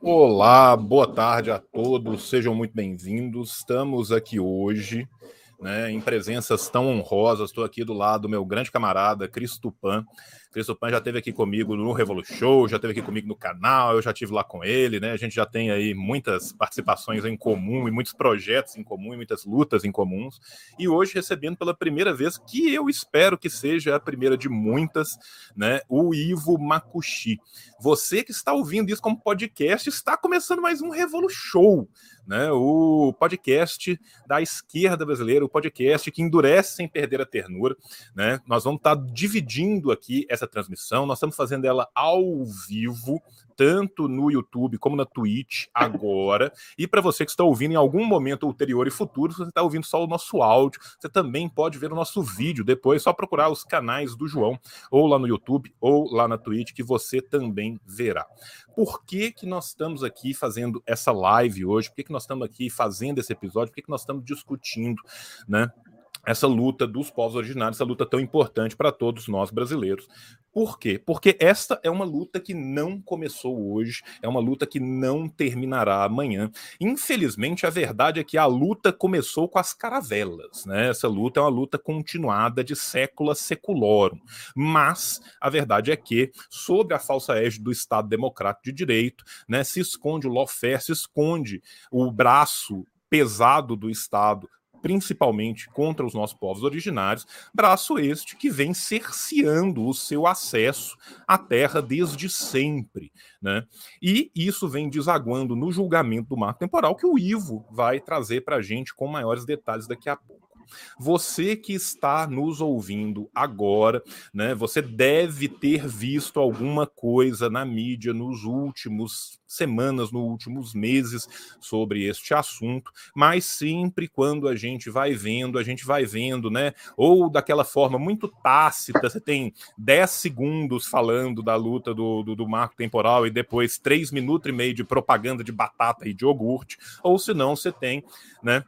Olá, boa tarde a todos, sejam muito bem-vindos. Estamos aqui hoje né, em presenças tão honrosas. Estou aqui do lado do meu grande camarada, Cristo Pan. Cristo Pan já esteve aqui comigo no Revolution já esteve aqui comigo no canal, eu já estive lá com ele, né? A gente já tem aí muitas participações em comum e muitos projetos em comum e muitas lutas em comuns. E hoje recebendo pela primeira vez, que eu espero que seja a primeira de muitas, né? O Ivo Makushi. Você que está ouvindo isso como podcast, está começando mais um Revolution né? O podcast da esquerda brasileira, o podcast que endurece sem perder a ternura, né? Nós vamos estar dividindo aqui essa transmissão, nós estamos fazendo ela ao vivo, tanto no YouTube como na Twitch agora. E para você que está ouvindo em algum momento ulterior e futuro, se você está ouvindo só o nosso áudio, você também pode ver o nosso vídeo depois, só procurar os canais do João, ou lá no YouTube, ou lá na Twitch, que você também verá. Por que, que nós estamos aqui fazendo essa live hoje? Por que, que nós estamos aqui fazendo esse episódio? Por que, que nós estamos discutindo, né? Essa luta dos povos originários, essa luta tão importante para todos nós brasileiros. Por quê? Porque esta é uma luta que não começou hoje, é uma luta que não terminará amanhã. Infelizmente, a verdade é que a luta começou com as caravelas, né? Essa luta é uma luta continuada de sécula seculorum. Mas a verdade é que, sob a falsa égide do Estado Democrático de Direito, né, se esconde o lawfare, se esconde o braço pesado do Estado principalmente contra os nossos povos originários, braço este que vem cerceando o seu acesso à terra desde sempre. Né? E isso vem desaguando no julgamento do marco temporal que o Ivo vai trazer para a gente com maiores detalhes daqui a pouco. Você que está nos ouvindo agora, né? Você deve ter visto alguma coisa na mídia nos últimos semanas, nos últimos meses sobre este assunto, mas sempre quando a gente vai vendo, a gente vai vendo, né? Ou daquela forma muito tácita, você tem 10 segundos falando da luta do, do, do marco temporal e depois 3 minutos e meio de propaganda de batata e de iogurte, ou se não, você tem, né?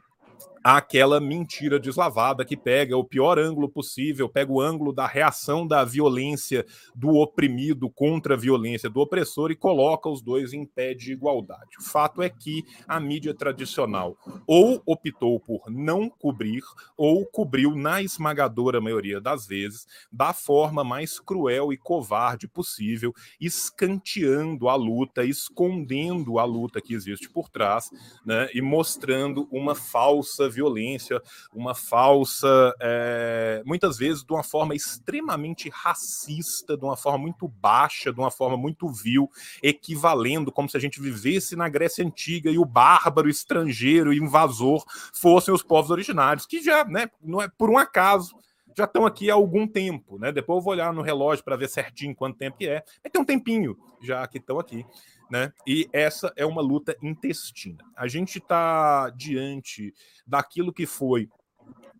Aquela mentira deslavada que pega o pior ângulo possível, pega o ângulo da reação da violência do oprimido contra a violência do opressor e coloca os dois em pé de igualdade. O fato é que a mídia tradicional ou optou por não cobrir ou cobriu na esmagadora maioria das vezes da forma mais cruel e covarde possível, escanteando a luta, escondendo a luta que existe por trás, né, e mostrando uma falsa violência, uma falsa, é, muitas vezes de uma forma extremamente racista, de uma forma muito baixa, de uma forma muito vil, equivalendo como se a gente vivesse na Grécia Antiga e o bárbaro, estrangeiro invasor fossem os povos originários, que já, né, não é por um acaso, já estão aqui há algum tempo, né? Depois eu vou olhar no relógio para ver certinho quanto tempo que é. Mas tem um tempinho já que estão aqui né? E essa é uma luta intestina. A gente está diante daquilo que foi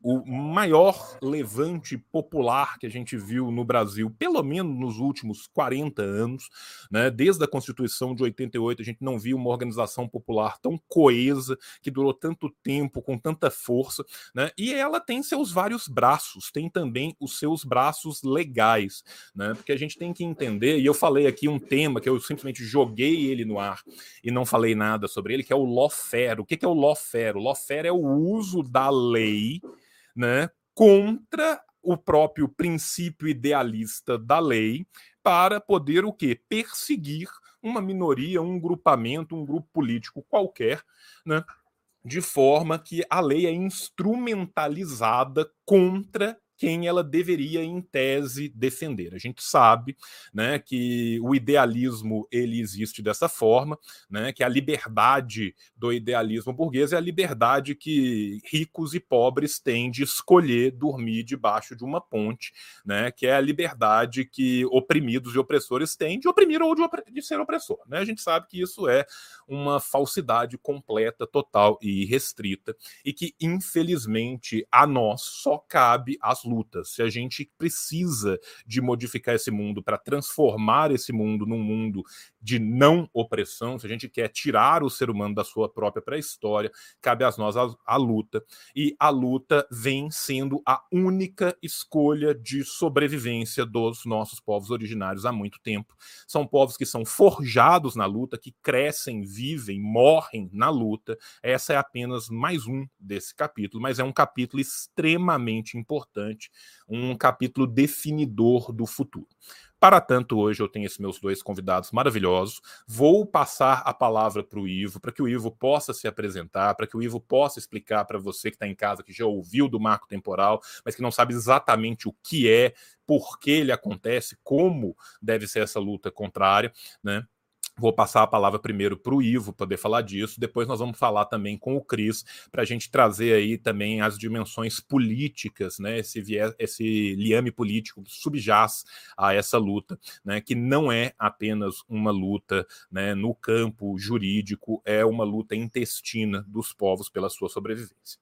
o maior levante popular que a gente viu no Brasil, pelo menos nos últimos 40 anos, né? Desde a Constituição de 88, a gente não viu uma organização popular tão coesa, que durou tanto tempo, com tanta força, né? E ela tem seus vários braços, tem também os seus braços legais, né? Porque a gente tem que entender, e eu falei aqui um tema que eu simplesmente joguei ele no ar e não falei nada sobre ele, que é o lawfare. O que é o lawfare? O lawfare é o uso da lei né, contra o próprio princípio idealista da lei para poder o quê? Perseguir uma minoria, um grupamento, um grupo político qualquer, né? De forma que a lei é instrumentalizada contra quem ela deveria, em tese, defender. A gente sabe né, que o idealismo ele existe dessa forma, né, que a liberdade do idealismo burguês é a liberdade que ricos e pobres têm de escolher dormir debaixo de uma ponte, né, que é a liberdade que oprimidos e opressores têm de oprimir ou de, de ser opressor. Né? A gente sabe que isso é uma falsidade completa, total e restrita, e que, infelizmente, a nós só cabe as lutas, se a gente precisa de modificar esse mundo para transformar esse mundo num mundo de não opressão, se a gente quer tirar o ser humano da sua própria pré-história, cabe a nós a, a, luta. E a luta vem sendo a única escolha de sobrevivência dos nossos povos originários há muito tempo. São povos que são forjados na luta, que crescem, vivem, morrem na luta. Essa é apenas mais um desse capítulo, mas é um capítulo extremamente importante, um capítulo definidor do futuro. Para tanto, hoje eu tenho esses meus dois convidados maravilhosos. Vou passar a palavra para o Ivo, para que o Ivo possa se apresentar, para que o Ivo possa explicar para você que está em casa, que já ouviu do marco temporal, mas que não sabe exatamente o que é, por que ele acontece, como deve ser essa luta contrária, né? Vou passar a palavra primeiro para o Ivo poder falar disso, depois nós vamos falar também com o Cris, para a gente trazer aí também as dimensões políticas, né? Esse, viés, esse liame político que subjaz a essa luta, né? Que não é apenas uma luta né, no campo jurídico, é uma luta intestina dos povos pela sua sobrevivência.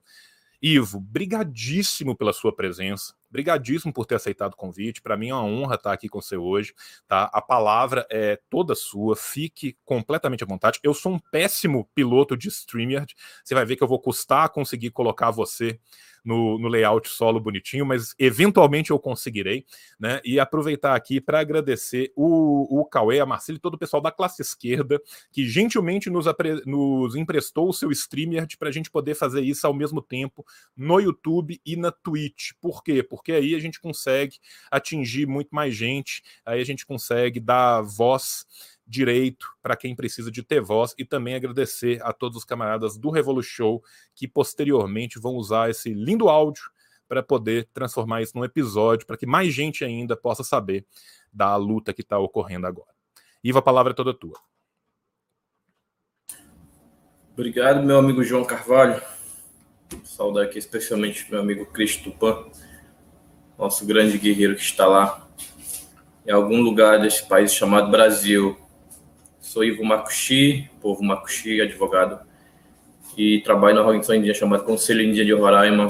Ivo, brigadíssimo pela sua presença. Brigadíssimo por ter aceitado o convite. Para mim é uma honra estar aqui com você hoje. Tá? A palavra é toda sua. Fique completamente à vontade. Eu sou um péssimo piloto de StreamYard. Você vai ver que eu vou custar conseguir colocar você no, no layout solo bonitinho, mas eventualmente eu conseguirei, né? E aproveitar aqui para agradecer o, o Cauê, a Marcelo e todo o pessoal da classe esquerda que gentilmente nos, nos emprestou o seu streamer para a gente poder fazer isso ao mesmo tempo no YouTube e na Twitch. Por quê? Porque aí a gente consegue atingir muito mais gente, aí a gente consegue dar voz direito para quem precisa de ter voz e também agradecer a todos os camaradas do Revolu Show que posteriormente vão usar esse lindo áudio para poder transformar isso num episódio, para que mais gente ainda possa saber da luta que está ocorrendo agora. Iva, a palavra é toda tua. Obrigado, meu amigo João Carvalho. Saudar aqui especialmente meu amigo Cristo Tupan, nosso grande guerreiro que está lá em algum lugar desse país chamado Brasil, Sou Ivo Makushi, povo Makushi, advogado, e trabalho na organização indígena chamada Conselho Indígena de Roraima.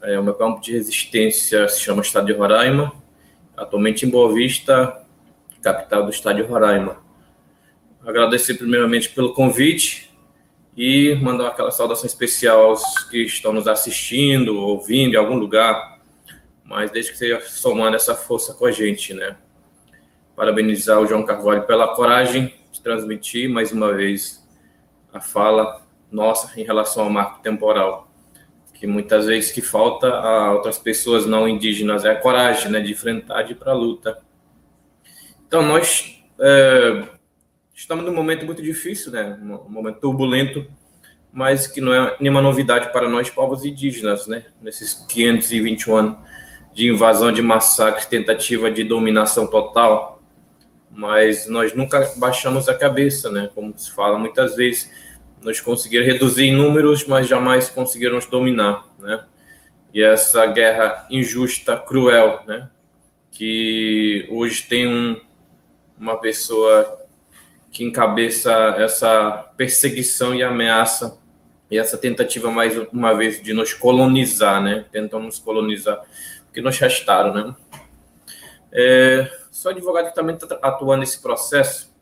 É, o meu campo de resistência se chama Estado de Roraima, atualmente em Boa Vista, capital do Estado de Roraima. Agradecer primeiramente pelo convite e mandar aquela saudação especial aos que estão nos assistindo, ouvindo em algum lugar, mas desde que esteja somando essa força com a gente, né? Parabenizar o João Carvalho pela coragem de transmitir mais uma vez a fala nossa em relação ao marco temporal, que muitas vezes que falta a outras pessoas não indígenas é a coragem, né, de enfrentar, de ir para a luta. Então nós é, estamos num momento muito difícil, né, um momento turbulento, mas que não é nenhuma novidade para nós povos indígenas, né, nesses 521 anos de invasão, de massacre, tentativa de dominação total mas nós nunca baixamos a cabeça, né? Como se fala muitas vezes, nós conseguiram reduzir em números, mas jamais conseguiram nos dominar, né? E essa guerra injusta, cruel, né? Que hoje tem um, uma pessoa que encabeça essa perseguição e ameaça e essa tentativa mais uma vez de nos colonizar, né? Tentam nos colonizar, porque nos restaram, né? É, Sou advogado que também está atuando nesse processo.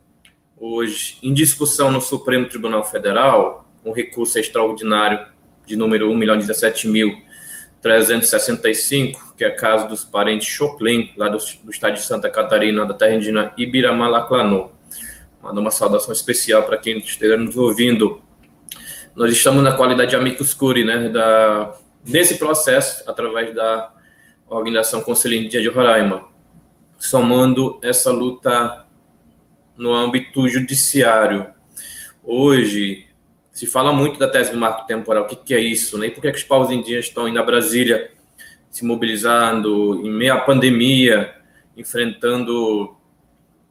Hoje, em discussão no Supremo Tribunal Federal, um recurso extraordinário de número 1.017.365, que é caso dos parentes Choclen, lá do, do, estado de Santa Catarina, da terra indígena Ibiramalaclanô. Manda uma saudação especial para quem esteja nos ouvindo. Nós estamos na qualidade de amicus curi, né, da, desse processo, através da Organização Conselho Indígena de Roraima somando essa luta no âmbito judiciário. Hoje, se fala muito da tese do marco temporal. O que, que é isso? Né? E por que, que os povos indígenas estão indo a Brasília se mobilizando em meio à pandemia, enfrentando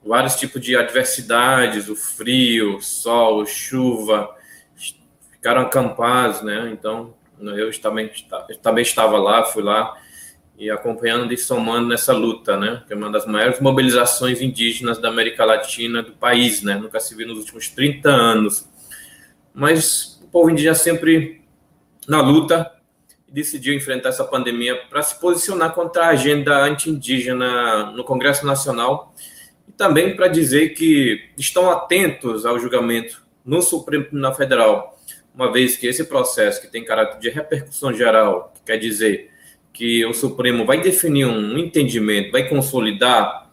vários tipos de adversidades, o frio, sol, chuva, ficaram acampados, né? Então, eu também, também estava lá, fui lá, e acompanhando e somando nessa luta, né? Que é uma das maiores mobilizações indígenas da América Latina do país, né? Nunca se viu nos últimos 30 anos. Mas o povo indígena sempre na luta decidiu enfrentar essa pandemia para se posicionar contra a agenda anti-indígena no Congresso Nacional e também para dizer que estão atentos ao julgamento no Supremo Tribunal Federal, uma vez que esse processo, que tem caráter de repercussão geral, que quer dizer que o Supremo vai definir um entendimento, vai consolidar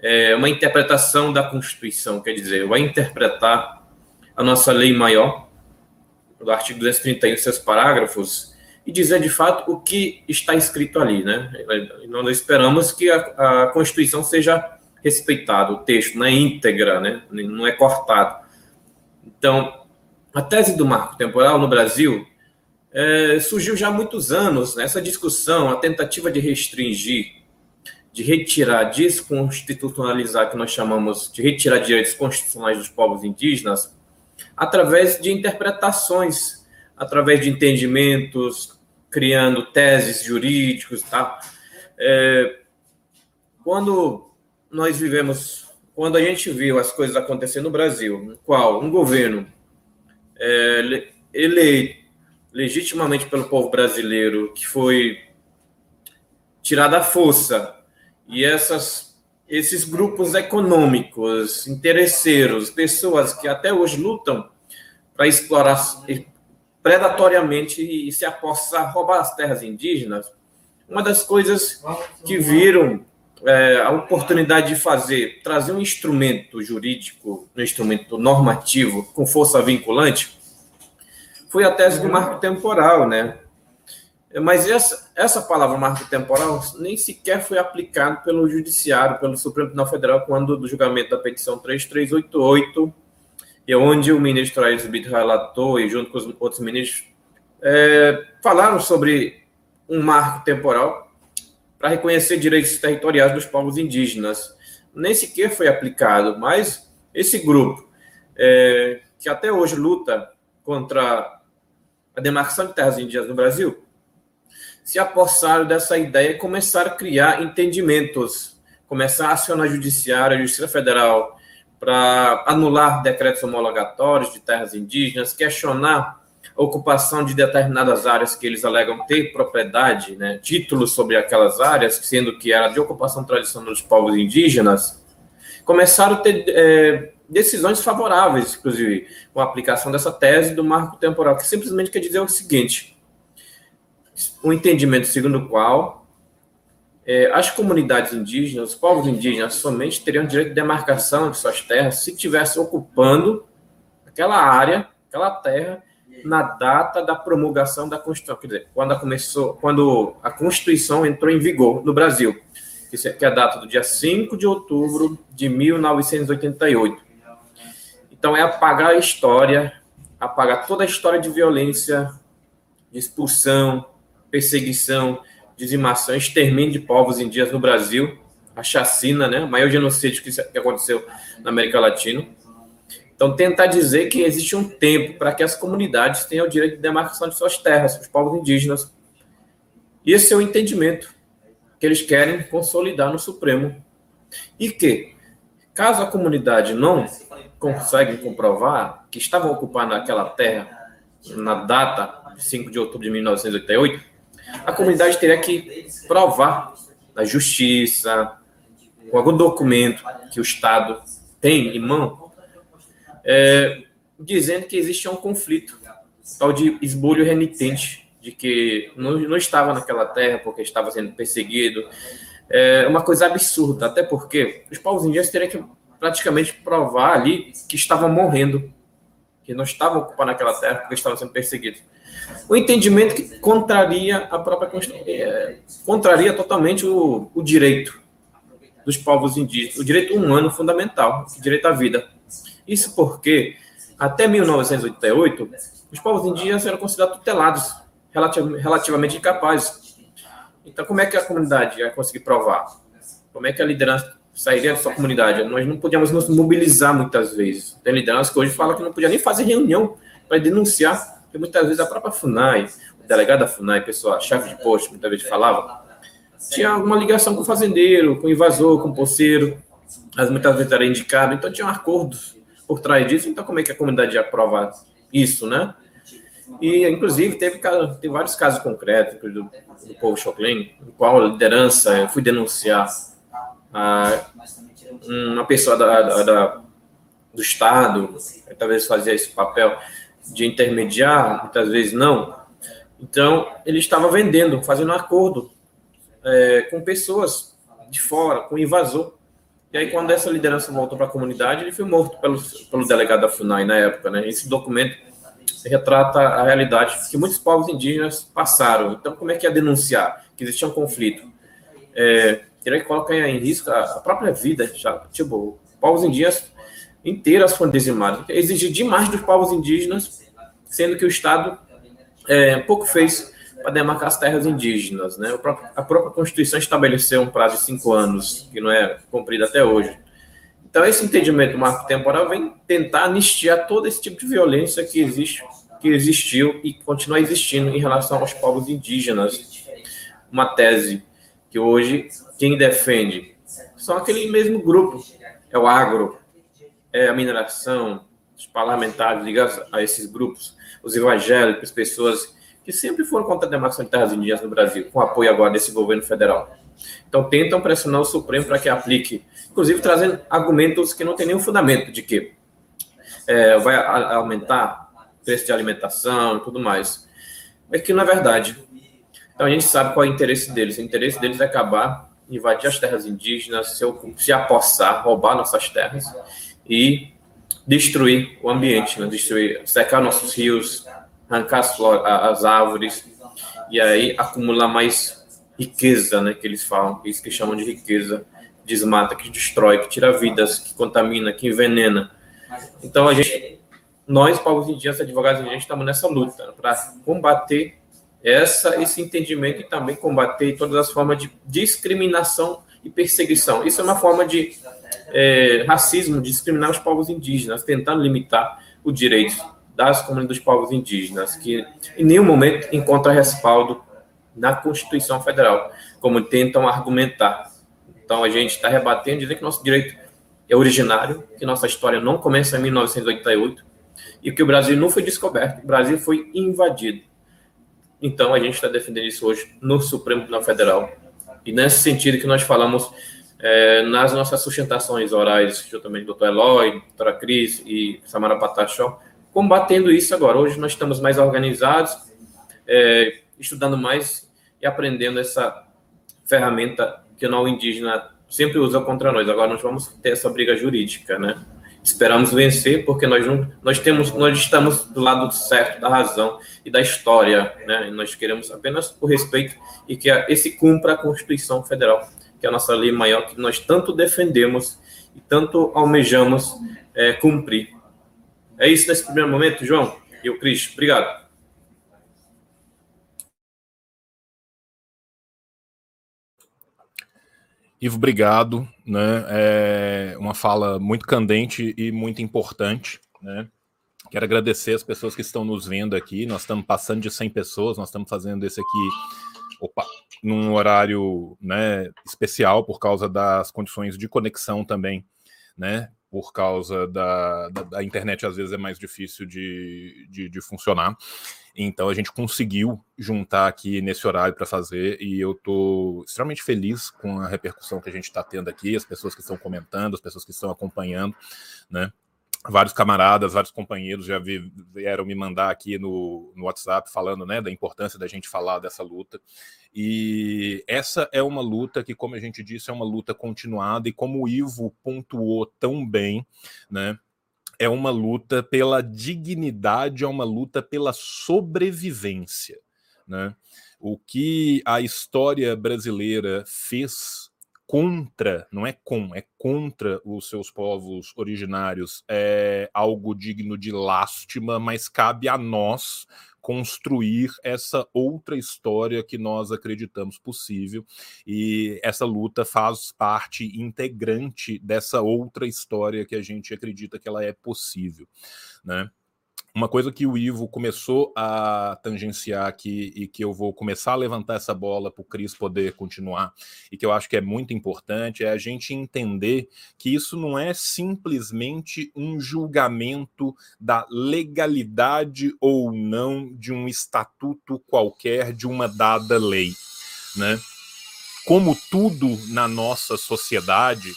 é, uma interpretação da Constituição, quer dizer, vai interpretar a nossa lei maior, do artigo 231, seus parágrafos, e dizer de fato o que está escrito ali, né? Nós esperamos que a, a Constituição seja respeitada, o texto na íntegra, né? Não é cortado. Então, a tese do marco temporal no Brasil é, surgiu já há muitos anos, né? essa discussão, a tentativa de restringir, de retirar, desconstitucionalizar, que nós chamamos de retirar direitos constitucionais dos povos indígenas, através de interpretações, através de entendimentos, criando teses jurídicos, tá? É, quando nós vivemos, quando a gente viu as coisas acontecer no Brasil, qual um governo é, eleito legitimamente pelo povo brasileiro, que foi tirado à força, e essas, esses grupos econômicos, interesseiros, pessoas que até hoje lutam para explorar predatoriamente e se apossar, roubar as terras indígenas, uma das coisas que viram é, a oportunidade de fazer, trazer um instrumento jurídico, um instrumento normativo com força vinculante, foi a tese do marco temporal, né? Mas essa, essa palavra marco temporal nem sequer foi aplicada pelo Judiciário, pelo Supremo Tribunal Federal, quando do julgamento da petição 3388 e onde o ministro Aires Brito relatou, e junto com os outros ministros, é, falaram sobre um marco temporal para reconhecer direitos territoriais dos povos indígenas. Nem sequer foi aplicado, mas esse grupo, é, que até hoje luta contra a demarcação de terras indígenas no Brasil, se apossaram dessa ideia e começaram a criar entendimentos, começar a acionar a judiciária, a Justiça Federal, para anular decretos homologatórios de terras indígenas, questionar a ocupação de determinadas áreas que eles alegam ter propriedade, né, títulos sobre aquelas áreas, sendo que era de ocupação tradicional dos povos indígenas, começaram a ter é, decisões favoráveis, inclusive, com a aplicação dessa tese do marco temporal, que simplesmente quer dizer o seguinte: o um entendimento segundo o qual é, as comunidades indígenas, os povos indígenas, somente teriam direito de demarcação de suas terras se estivessem ocupando aquela área, aquela terra, na data da promulgação da Constituição, quer dizer, quando começou, quando a Constituição entrou em vigor no Brasil, que é a data do dia 5 de outubro de 1988. Então, é apagar a história, apagar toda a história de violência, de expulsão, perseguição, dizimação, extermínio de povos indígenas no Brasil, a chacina, né, o maior genocídio que, aconteceu na América Latina. Então, tentar dizer que existe um tempo para que as comunidades tenham o direito de demarcação de suas terras, os povos indígenas. Esse é o entendimento que eles querem consolidar no Supremo. E que, caso a comunidade não consegue comprovar que estavam ocupando aquela terra na data de 5 de outubro de 1988, a comunidade teria que provar na justiça, com algum documento que o Estado tem em mão, é, dizendo que existia um conflito, tal de esbulho renitente, de que não, não estava naquela terra porque estava sendo perseguido. É uma coisa absurda, até porque os povos indígenas teriam que praticamente provar ali que estavam morrendo, que não estavam ocupando aquela terra porque estavam sendo perseguidos o entendimento que contraria a própria é, contraria totalmente o, o, direito dos povos indígenas, o direito humano fundamental, o direito à vida. Isso porque até 1988 os povos indígenas eram considerados tutelados, relativamente incapazes. Então, como é que a comunidade ia conseguir provar? Como é que a liderança sairia da sua comunidade? Nós não podíamos nos mobilizar muitas vezes. Tem liderança que hoje fala que não podia nem fazer reunião para denunciar porque muitas vezes a própria FUNAI, o delegado da FUNAI, pessoa, chefe de posto, muitas vezes falava, tinha alguma ligação com o fazendeiro, com o invasor, com o poceiro, mas muitas vezes era indicado, então tinha acordos por trás disso, então como é que a comunidade ia provar isso, né? E, inclusive, teve, teve vários casos concretos do, do povo Choclen, no qual a liderança, eu fui denunciar a, uma pessoa da, da, da, do Estado, talvez fazia esse papel de intermediar, muitas vezes não. Então, ele estava vendendo, fazendo um acordo é, com pessoas de fora, com invasor. E aí, quando essa liderança voltou para a comunidade, ele foi morto pelo, pelo delegado da FUNAI na época. Né? Esse documento retrata a realidade que muitos povos indígenas passaram. Então, como é que é denunciar que existia um conflito? É, teria que colocar em risco a, própria vida. Já, tipo, povos indígenas inteiras foram dizimados. Exigir demais dos povos indígenas, sendo que o Estado é, pouco fez para demarcar as terras indígenas. Né? a própria Constituição estabeleceu um prazo de cinco anos, que não é cumprido até hoje. Então, esse entendimento marco temporal vem tentar anistiar todo esse tipo de violência que existe, que existiu e continua existindo em relação aos povos indígenas. Uma tese que hoje quem defende são aquele mesmo grupo, é o agro, é a mineração, os parlamentares ligados a esses grupos, os evangélicos, pessoas que sempre foram contra a demarcação de terras indígenas no Brasil, com apoio agora desse governo federal. Então tentam pressionar o Supremo para que aplique, inclusive trazendo argumentos que não têm nenhum fundamento de que é, vai aumentar o preço de alimentação e tudo mais. É que é verdade. Então a gente sabe qual é o interesse deles. O interesse deles é acabar, invadir as terras indígenas, se, se apossar, roubar nossas terras e destruir o ambiente, né? destruir, secar nossos rios, arrancar as, as árvores e aí acumular mais riqueza, né, que eles falam, isso que chamam de riqueza, desmata, que destrói, que tira vidas, que contamina, que envenena. Então a gente, nós povos indígenas, advogados indígenas, estamos nessa luta para combater essa esse entendimento e também combater todas as formas de discriminação e perseguição. Isso é uma forma de é, racismo, de discriminar os povos indígenas, tentando limitar o direito das comunidades dos povos indígenas, que em nenhum momento encontra respaldo na Constituição Federal, como tentam argumentar. Então a gente está rebatendo, dizendo que nosso direito é originário, que nossa história não começa em 1988 e que o Brasil não foi descoberto, o Brasil foi invadido. Então a gente está defendendo isso hoje no Supremo Tribunal Federal. E nesse sentido que nós falamos é, nas nossas sustentações orais, juntamente do Dr. Eloy, doutora Cris e Samara Patachó, combatendo isso agora. Hoje nós estamos mais organizados, é, estudando mais e aprendendo essa ferramenta que o não indígena sempre usa contra nós. Agora nós vamos ter essa briga jurídica, né? Esperamos vencer porque nós não, nós temos nós estamos do lado certo da razão e da história, né? E nós queremos apenas o respeito e que esse cumpra a Constituição Federal, que é a nossa lei maior que nós tanto defendemos e tanto almejamos é, cumprir. É isso nesse primeiro momento, João e o Cris. Obrigado. Ivo, obrigado. Né? É uma fala muito candente e muito importante. Né? Quero agradecer as pessoas que estão nos vendo aqui. Nós estamos passando de 100 pessoas, nós estamos fazendo esse aqui opa, num horário né, especial por causa das condições de conexão também, né? Por causa da, da, da internet, às vezes é mais difícil de, de, de funcionar. Então a gente conseguiu juntar aqui nesse horário para fazer e eu estou extremamente feliz com a repercussão que a gente está tendo aqui, as pessoas que estão comentando, as pessoas que estão acompanhando, né? Vários camaradas, vários companheiros já vieram me mandar aqui no, no WhatsApp falando né, da importância da gente falar dessa luta. E essa é uma luta que, como a gente disse, é uma luta continuada, e como o Ivo pontuou tão bem, né? é uma luta pela dignidade, é uma luta pela sobrevivência. Né? O que a história brasileira fez contra, não é com, é contra os seus povos originários, é algo digno de lástima, mas cabe a nós construir essa outra história que nós acreditamos possível. E essa luta faz parte integrante dessa outra história que a gente acredita que ela é possível, né? Uma coisa que o Ivo começou a tangenciar aqui e que eu vou começar a levantar essa bola para o Cris poder continuar e que eu acho que é muito importante é a gente entender que isso não é simplesmente um julgamento da legalidade ou não de um estatuto qualquer de uma dada lei, né? Como tudo na nossa sociedade,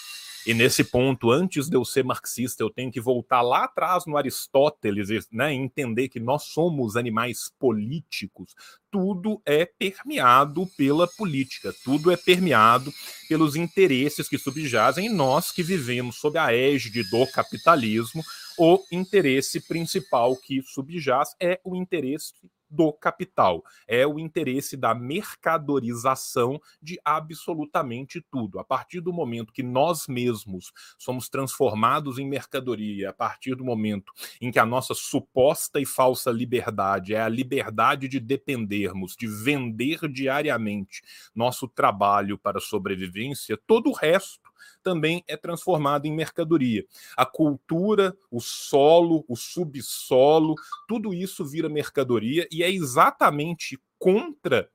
e nesse ponto, antes de eu ser marxista, eu tenho que voltar lá atrás no Aristóteles, né, entender que nós somos animais políticos. Tudo é permeado pela política, tudo é permeado pelos interesses que subjazem em nós que vivemos sob a égide do capitalismo. O interesse principal que subjaz é o interesse do capital, é o interesse da mercadorização de absolutamente tudo. A partir do momento que nós mesmos somos transformados em mercadoria, a partir do momento em que a nossa suposta e falsa liberdade é a liberdade de dependermos, de vender diariamente nosso trabalho para sobrevivência, todo o resto também é transformado em mercadoria. A cultura, o solo, o subsolo, tudo isso vira mercadoria e é exatamente contra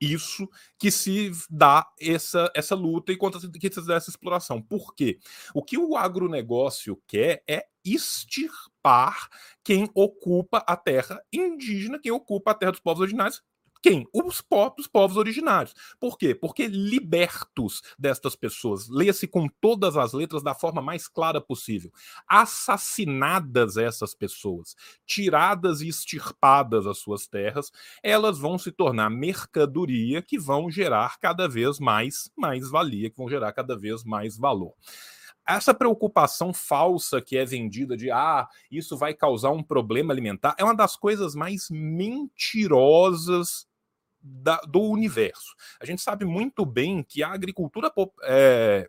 isso que se dá essa, essa luta e contra que se dá essa exploração. Por quê? O que o agronegócio quer é extirpar quem ocupa a terra indígena, quem ocupa a terra dos povos originários, quem? Os próprios povos originários. Por quê? Porque libertos destas pessoas, leia-se com todas as letras da forma mais clara possível, assassinadas essas pessoas, tiradas e extirpadas as suas terras, elas vão se tornar mercadoria que vão gerar cada vez mais mais valia, que vão gerar cada vez mais valor essa preocupação falsa que é vendida de ah, isso vai causar um problema alimentar é uma das coisas mais mentirosas da, do universo. A gente sabe muito bem que a agricultura é,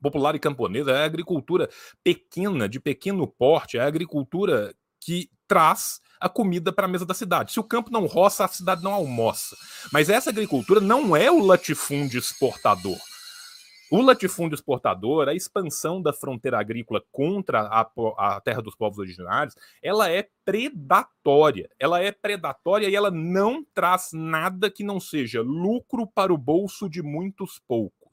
popular e camponesa é a agricultura pequena, de pequeno porte, é a agricultura que traz a comida para a mesa da cidade. Se o campo não roça, a cidade não almoça. Mas essa agricultura não é o latifúndio exportador. O latifúndio exportador, a expansão da fronteira agrícola contra a, a, terra dos povos originários, ela é predatória. Ela é predatória e ela não traz nada que não seja lucro para o bolso de muitos poucos.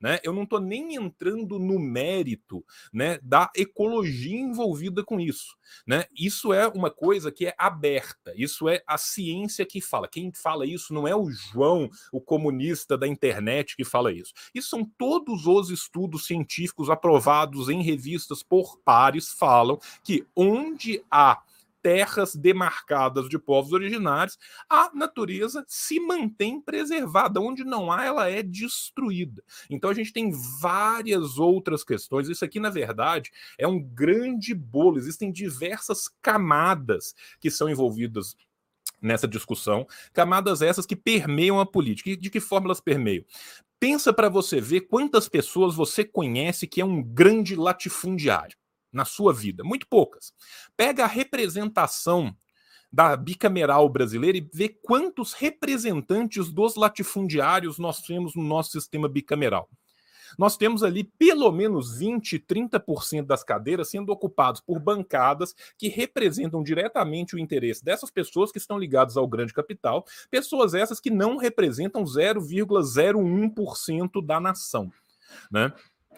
Né? Eu não estou nem entrando no mérito né, da ecologia envolvida com isso. Né? Isso é uma coisa que é aberta, isso é a ciência que fala. Quem fala isso não é o João, o comunista da internet, que fala isso. Isso são todos os estudos científicos aprovados em revistas por pares falam que onde há terras demarcadas de povos originários, a natureza se mantém preservada. Onde não há, ela é destruída. Então a gente tem várias outras questões. Isso aqui, na verdade, é um grande bolo. Existem diversas camadas que são envolvidas nessa discussão, camadas essas que permeiam a política. E de que forma elas permeiam? Pensa para você ver quantas pessoas você conhece que é um grande latifundiário na sua vida? Muito poucas. Pega a representação da bicameral brasileira e vê quantos representantes dos latifundiários nós temos no nosso sistema bicameral. Nós temos ali pelo menos 20, 30% das cadeiras sendo ocupadas por bancadas que representam diretamente o interesse dessas pessoas que estão ligadas ao grande capital, pessoas essas que não representam 0,01% da nação. Né?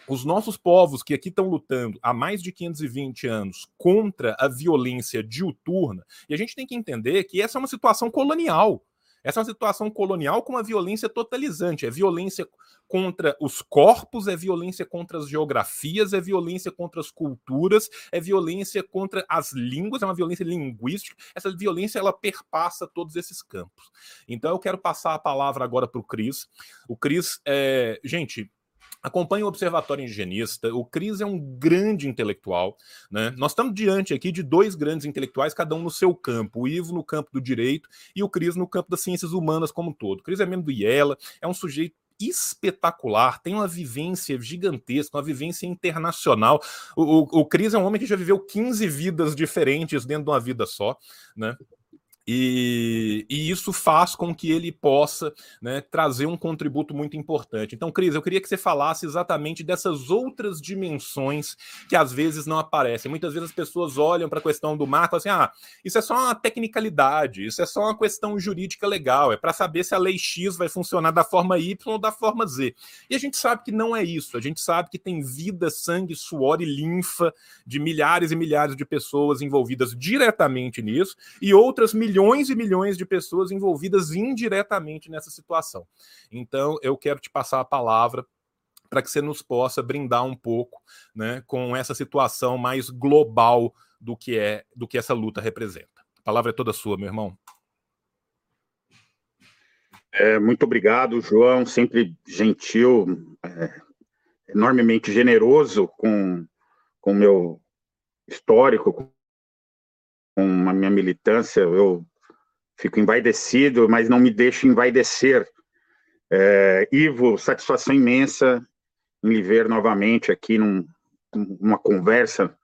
Os nossos povos que aqui estão lutando há mais de 520 anos contra a violência diuturna, e a gente tem que entender que essa é uma situação colonial. Essa é uma situação colonial com uma violência totalizante. É violência contra os corpos, é violência contra as geografias, é violência contra as culturas, é violência contra as línguas, é uma violência linguística. Essa violência ela perpassa todos esses campos. Então eu quero passar a palavra agora para o Cris. O Cris, é... gente, Acompanhe o Observatório Indigenista. O Cris é um grande intelectual. Né? Nós estamos diante aqui de dois grandes intelectuais, cada um no seu campo. O Ivo no campo do direito e o Cris no campo das ciências humanas como um todo. O Cris é membro do IELA, é um sujeito espetacular, tem uma vivência gigantesca, uma vivência internacional. O, o, o Cris é um homem que já viveu 15 vidas diferentes dentro de uma vida só, né? E, e, isso faz com que ele possa né, trazer um contributo muito importante. Então, Cris, eu queria que você falasse exatamente dessas outras dimensões que às vezes não aparecem. Muitas vezes as pessoas olham para a questão do mar falam assim: ah, isso é só uma tecnicalidade, isso é só uma questão jurídica legal, é para saber se a lei X vai funcionar da forma Y ou da forma Z. E a gente sabe que não é isso, a gente sabe que tem vida, sangue, suor e linfa de milhares e milhares de pessoas envolvidas diretamente nisso e outras milhares milhões e milhões de pessoas envolvidas indiretamente nessa situação. Então, eu quero te passar a palavra para que você nos possa brindar um pouco né, com essa situação mais global do que é do que essa luta representa. A palavra é toda sua, meu irmão. É, muito obrigado, João, sempre gentil, é, enormemente generoso com o meu histórico, com a minha militância, eu fico envaidecido, mas não me deixo envaidecer. É, Ivo, satisfação imensa em lhe ver novamente aqui num, numa conversa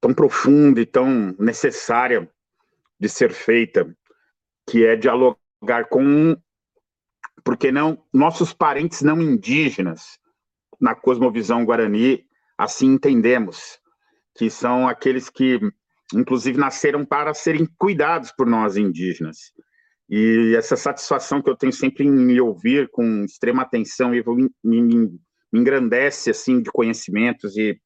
tão profunda e tão necessária de ser feita, que é dialogar com, porque não, nossos parentes não indígenas, na cosmovisão guarani, assim entendemos, que são aqueles que inclusive nasceram para serem cuidados por nós indígenas. E essa satisfação que eu tenho sempre em me ouvir com extrema atenção e me, me, engrandece assim de conhecimentos e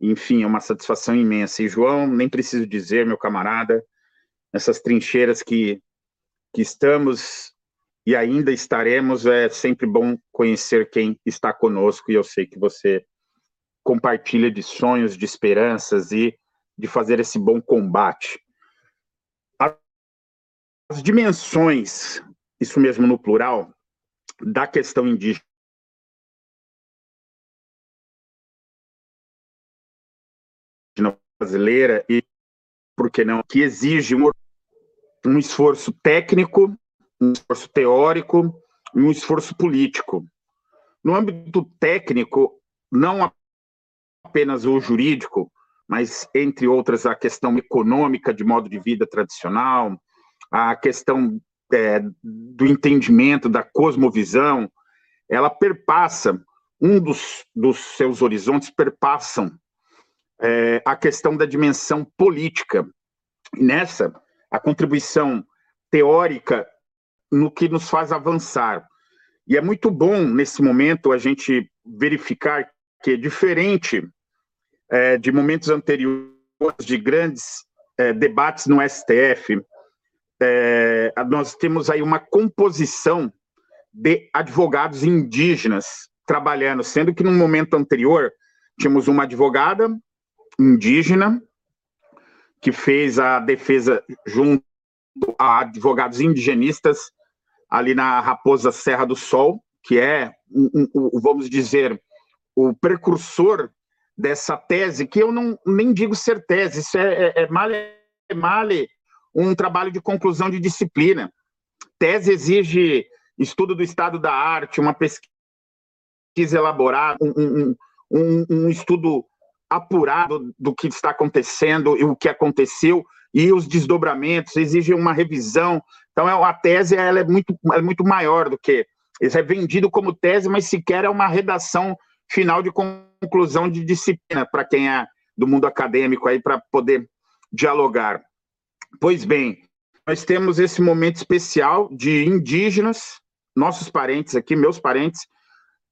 enfim, é uma satisfação imensa. E João, nem preciso dizer, meu camarada, essas trincheiras que que estamos e ainda estaremos, é sempre bom conhecer quem está conosco e eu sei que você compartilha de sonhos, de esperanças e de fazer esse bom combate. As dimensões, isso mesmo no plural, da questão indígena brasileira e, por que não, que exige um, um esforço técnico, um esforço teórico e um esforço político. No âmbito técnico, não apenas o jurídico, mas, entre outras, a questão econômica de modo de vida tradicional, a questão é, do entendimento, da cosmovisão, ela perpassa, um dos, dos seus horizontes perpassam é, a questão da dimensão política. E nessa, a contribuição teórica no que nos faz avançar. E é muito bom, nesse momento, a gente verificar que, diferente é, de momentos anteriores, de grandes é, debates no STF, é, nós temos aí uma composição de advogados indígenas trabalhando, sendo que no momento anterior tínhamos uma advogada indígena que fez a defesa junto a advogados indigenistas ali na Raposa Serra do Sol, que é, um, um, vamos dizer, o precursor dessa tese, que eu não nem digo ser tese, isso é, é, é male, é male um trabalho de conclusão de disciplina. Tese exige estudo do estado da arte, uma pesquisa elaborada, um, um, um estudo apurado do que está acontecendo e o que aconteceu e os desdobramentos, exige uma revisão. Então, é, a tese ela é, muito, é muito maior do que. Isso é vendido como tese, mas sequer é uma redação final de conclusão de disciplina para quem é do mundo acadêmico aí para poder dialogar. Pois bem, nós temos esse momento especial de indígenas, nossos parentes aqui, meus parentes,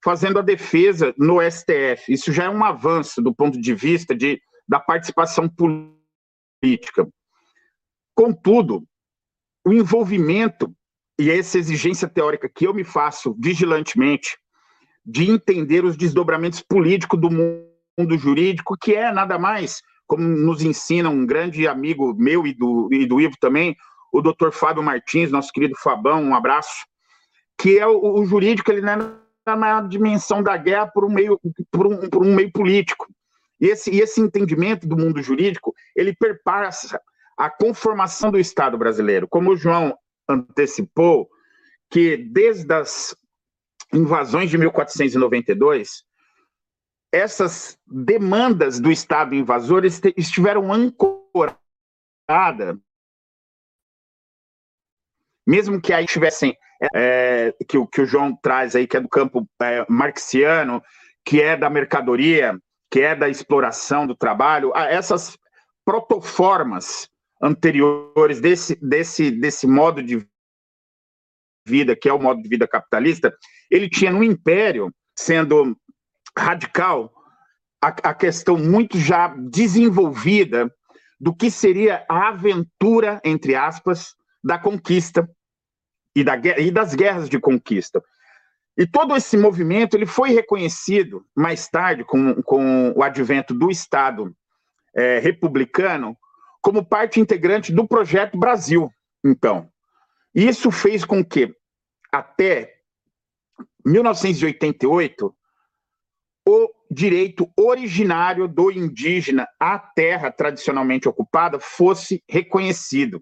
fazendo a defesa no STF. Isso já é um avanço do ponto de vista de, da participação política. Contudo, o envolvimento e essa exigência teórica que eu me faço vigilantemente de entender os desdobramentos políticos do mundo jurídico, que é nada mais, como nos ensina um grande amigo meu e do, e do Ivo também, o doutor Fábio Martins, nosso querido Fabão, um abraço, que é o, o jurídico, ele não é na dimensão da guerra por um meio, por um, por um meio político. E esse, e esse entendimento do mundo jurídico, ele perpassa a conformação do Estado brasileiro. Como o João antecipou, que desde as invasões de 1492, essas demandas do Estado invasor estiveram ancoradas. Mesmo que aí tivessem é, que, que o João traz aí, que é do campo é, marxiano, que é da mercadoria, que é da exploração do trabalho, essas protoformas anteriores desse, desse, desse modo de vida, que é o modo de vida capitalista, ele tinha no Império, sendo radical, a, a questão muito já desenvolvida do que seria a aventura, entre aspas, da conquista e, da, e das guerras de conquista. E todo esse movimento ele foi reconhecido mais tarde, com, com o advento do Estado é, republicano, como parte integrante do projeto Brasil. Então, isso fez com que, até 1988, o direito originário do indígena à terra tradicionalmente ocupada fosse reconhecido.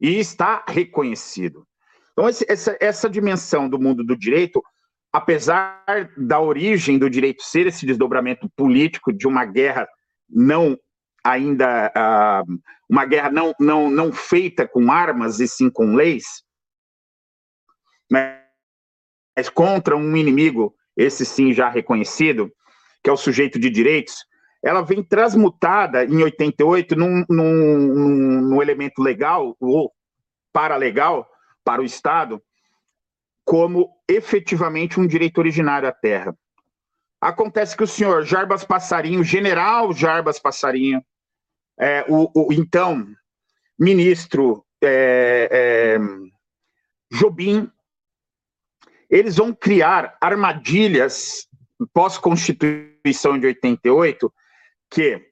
E está reconhecido. Então, esse, essa, essa dimensão do mundo do direito, apesar da origem do direito ser esse desdobramento político de uma guerra não ainda uh, uma guerra não, não, não feita com armas e sim com leis, mas contra um inimigo esse sim já reconhecido, que é o sujeito de direitos, ela vem transmutada em 88 num, num, num elemento legal ou paralegal para o Estado, como efetivamente um direito originário à terra. Acontece que o senhor Jarbas Passarinho, general Jarbas Passarinho, é, o, o, então ministro é, é, Jobim, eles vão criar armadilhas pós-constituição de 88, que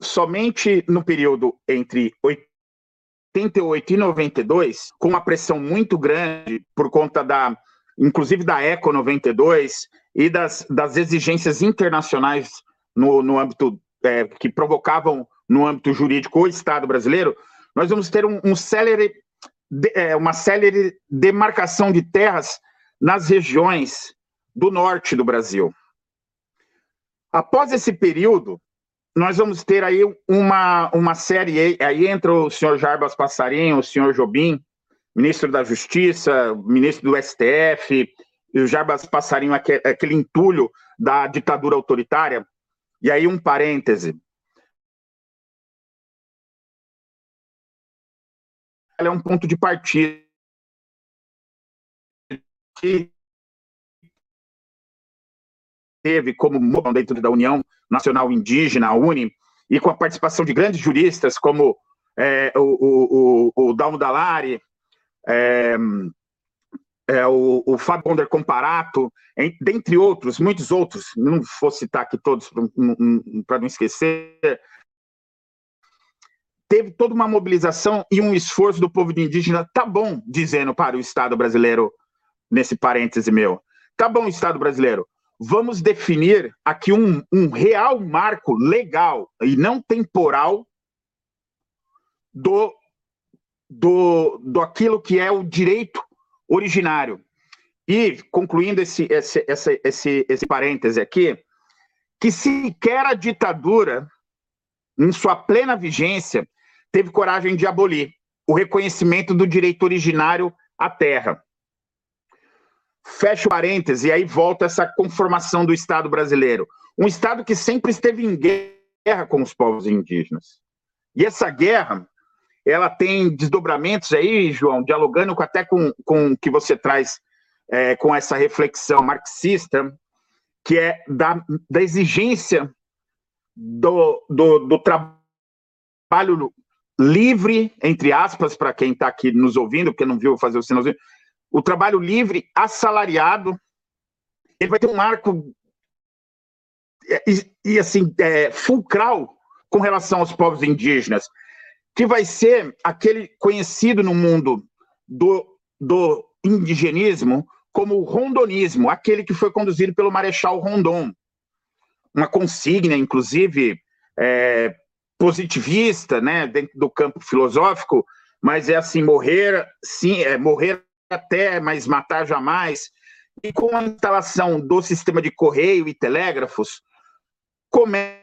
somente no período entre 88 e 92, com uma pressão muito grande por conta da, inclusive da Eco 92 e das, das exigências internacionais no, no âmbito é, que provocavam no âmbito jurídico o Estado brasileiro, nós vamos ter um, um de, é, uma célere demarcação de terras nas regiões do norte do Brasil. Após esse período, nós vamos ter aí uma, uma série, aí entra o senhor Jarbas Passarinho, o senhor Jobim, ministro da Justiça, ministro do STF, e o Jarbas Passarinho, aquele entulho da ditadura autoritária. E aí um parêntese. Ela é um ponto de partida que teve como dentro da União Nacional Indígena, a UNE, e com a participação de grandes juristas como é, o, o, o Dalmo Dallari, é, é, o, o Fábio Bonder Comparato, em, dentre outros, muitos outros, não vou citar aqui todos para não esquecer, teve toda uma mobilização e um esforço do povo indígena, tá bom, dizendo para o Estado brasileiro, nesse parêntese meu, tá bom, Estado brasileiro, vamos definir aqui um, um real marco legal e não temporal do, do, do aquilo que é o direito originário. E, concluindo esse, esse, esse, esse, esse parêntese aqui, que sequer a ditadura, em sua plena vigência, teve coragem de abolir o reconhecimento do direito originário à terra. Fecha o e aí volta essa conformação do Estado brasileiro. Um Estado que sempre esteve em guerra com os povos indígenas. E essa guerra, ela tem desdobramentos aí, João, dialogando até com, com o que você traz é, com essa reflexão marxista, que é da, da exigência do, do, do trabalho livre, entre aspas, para quem está aqui nos ouvindo, porque não viu fazer o sinalzinho, o trabalho livre assalariado, ele vai ter um marco e, e assim é, fulcral com relação aos povos indígenas, que vai ser aquele conhecido no mundo do, do indigenismo como o rondonismo, aquele que foi conduzido pelo Marechal Rondon, uma consigna, inclusive, é, positivista, né, dentro do campo filosófico, mas é assim morrer, sim, é morrer até, mas matar jamais. E com a instalação do sistema de correio e telégrafos, começa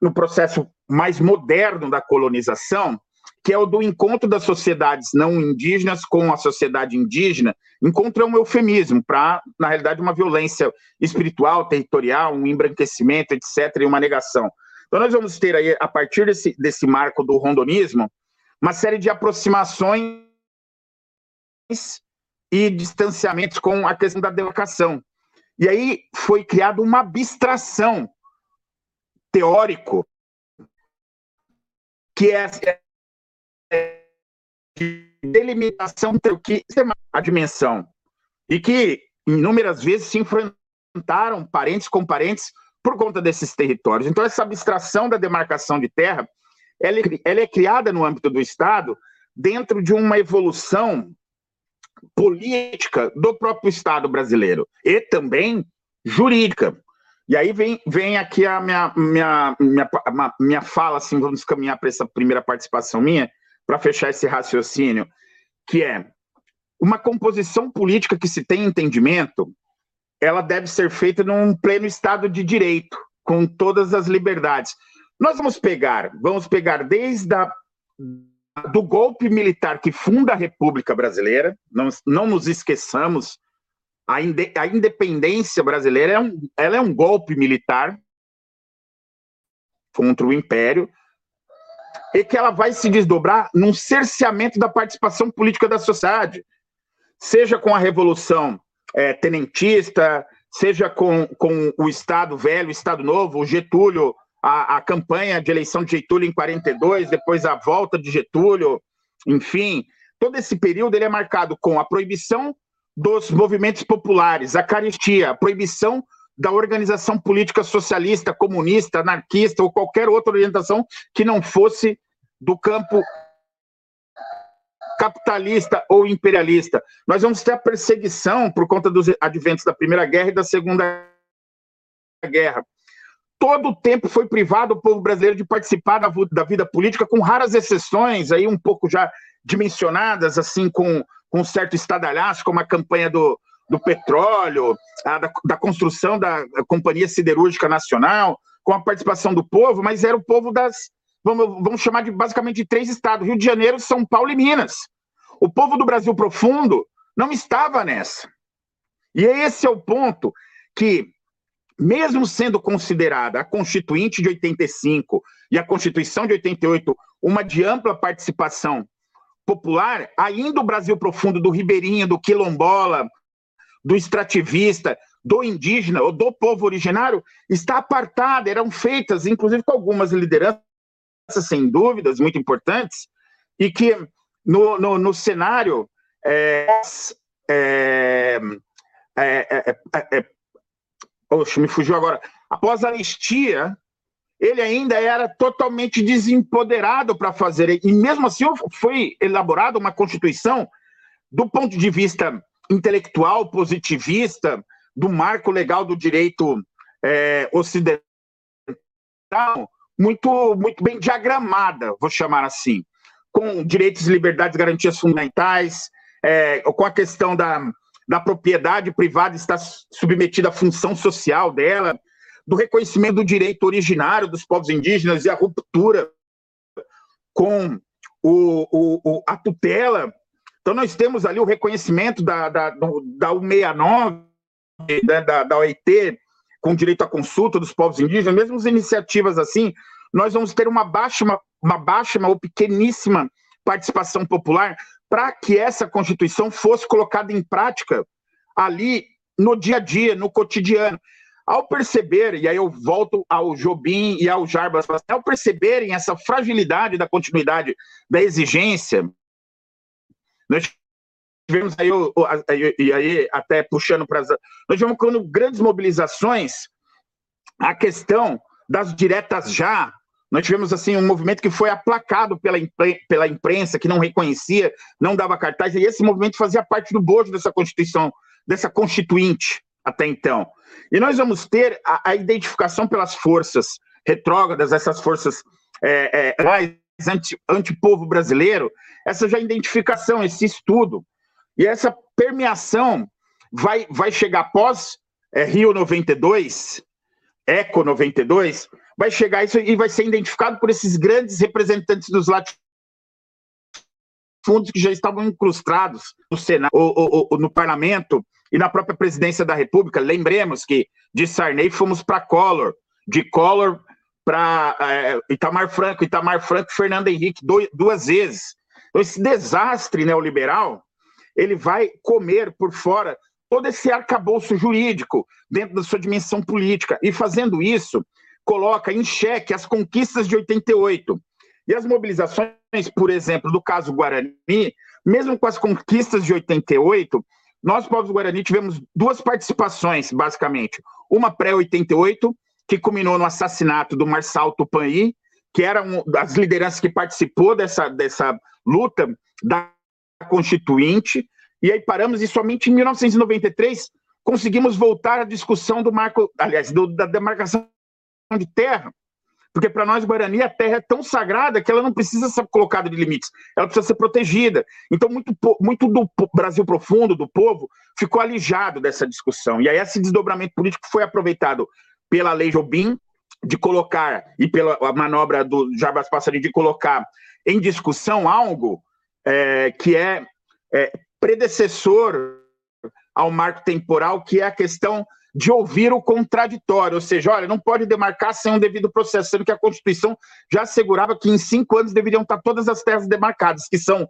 no processo mais moderno da colonização, que é o do encontro das sociedades não indígenas com a sociedade indígena. Encontro é um eufemismo para, na realidade, uma violência espiritual, territorial, um embranquecimento, etc., e uma negação. Então, nós vamos ter aí, a partir desse, desse marco do rondonismo, uma série de aproximações e distanciamentos com a questão da demarcação. E aí foi criada uma abstração teórico que é delimitação entre o que é a dimensão e que inúmeras vezes se enfrentaram parentes com parentes por conta desses territórios. Então essa abstração da demarcação de terra, ela, é ela é criada no âmbito do Estado dentro de uma evolução política do próprio Estado brasileiro e também jurídica. E aí vem, vem aqui a minha, minha, minha, minha fala, assim, vamos caminhar para essa primeira participação minha, para fechar esse raciocínio, que é uma composição política que se tem entendimento, ela deve ser feita num pleno Estado de Direito, com todas as liberdades. Nós vamos pegar, vamos pegar desde a do golpe militar que funda a República Brasileira, não, não nos esqueçamos, a, inde, a independência brasileira é um, ela é um golpe militar contra o Império, e que ela vai se desdobrar num cerceamento da participação política da sociedade, seja com a Revolução é, Tenentista, seja com, com o Estado Velho, o Estado Novo, o Getúlio a, a campanha de eleição de Getúlio em 42, depois a volta de Getúlio, enfim, todo esse período ele é marcado com a proibição dos movimentos populares, a caristia, a proibição da organização política socialista, comunista, anarquista ou qualquer outra orientação que não fosse do campo capitalista ou imperialista. Nós vamos ter a perseguição por conta dos adventos da Primeira Guerra e da Segunda Guerra todo o tempo foi privado o povo brasileiro de participar da, da, vida política, com raras exceções, aí um pouco já dimensionadas, assim, com, com um certo estadalhaço, como a campanha do, do petróleo, a, da, da, construção da Companhia Siderúrgica Nacional, com a participação do povo, mas era o povo das, vamos, vamos chamar de basicamente de três estados, Rio de Janeiro, São Paulo e Minas. O povo do Brasil profundo não estava nessa. E esse é o ponto que mesmo sendo considerada a Constituinte de 85 e a Constituição de 88 uma de ampla participação popular, ainda o Brasil profundo do ribeirinho, do quilombola, do extrativista, do indígena ou do povo originário está apartada, eram feitas, inclusive com algumas lideranças, sem dúvidas, muito importantes, e que no, no, no cenário é, é, é Oxe, me fugiu agora. Após a anistia, ele ainda era totalmente desempoderado para fazer. E mesmo assim, foi elaborada uma Constituição do ponto de vista intelectual, positivista, do marco legal do direito é, ocidental, muito, muito bem diagramada, vou chamar assim, com direitos e liberdades, garantias fundamentais, é, com a questão da, da propriedade privada está submetida à função social dela, do reconhecimento do direito originário dos povos indígenas e a ruptura com o, o, o, a tutela. Então, nós temos ali o reconhecimento da, da, da 169, né, da, da OIT, com direito à consulta dos povos indígenas, mesmo as iniciativas assim, nós vamos ter uma baixa, uma, uma baixa ou pequeníssima participação popular, para que essa Constituição fosse colocada em prática ali no dia a dia, no cotidiano. Ao perceber, e aí eu volto ao Jobim e ao Jarbas, ao perceberem essa fragilidade da continuidade da exigência, nós tivemos aí, e aí até puxando para. Nós tivemos quando grandes mobilizações, a questão das diretas já, nós tivemos assim um movimento que foi aplacado pela, pela imprensa, que não reconhecia, não dava cartaz, e esse movimento fazia parte do bojo dessa Constituição, dessa Constituinte até então. E nós vamos ter a, a identificação pelas forças retrógradas, essas forças é, é, anti, anti-povo brasileiro, essa já identificação, esse estudo. E essa permeação vai, vai chegar após é, Rio 92, Eco 92, vai chegar isso e vai ser identificado por esses grandes representantes dos fundos que já estavam incrustados no Senado, ou, ou, no parlamento e na própria presidência da República. Lembremos que de Sarney fomos para Collor, de Collor para é, Itamar Franco, Itamar Franco Fernando Henrique, duas vezes. Então, esse desastre neoliberal, ele vai comer por fora todo esse arcabouço jurídico dentro da sua dimensão política. E fazendo isso, coloca em xeque as conquistas de 88. E as mobilizações, por exemplo, do caso Guarani, mesmo com as conquistas de 88, nós, povos Guarani, tivemos duas participações, basicamente. Uma pré-88, que culminou no assassinato do Marçal Tupani, que era uma das lideranças que participou dessa, dessa luta da Constituinte, e aí paramos e somente em 1993 conseguimos voltar à discussão do marco, aliás, do, da demarcação de terra, porque para nós, Guarani, a terra é tão sagrada que ela não precisa ser colocada de limites, ela precisa ser protegida. Então, muito, muito do Brasil profundo, do povo, ficou alijado dessa discussão. E aí, esse desdobramento político foi aproveitado pela Lei Jobim, de colocar, e pela manobra do Jarbas Passarinho, de colocar em discussão algo é, que é, é predecessor ao marco temporal, que é a questão de ouvir o contraditório, ou seja, olha, não pode demarcar sem um devido processo, sendo que a Constituição já assegurava que em cinco anos deveriam estar todas as terras demarcadas, que são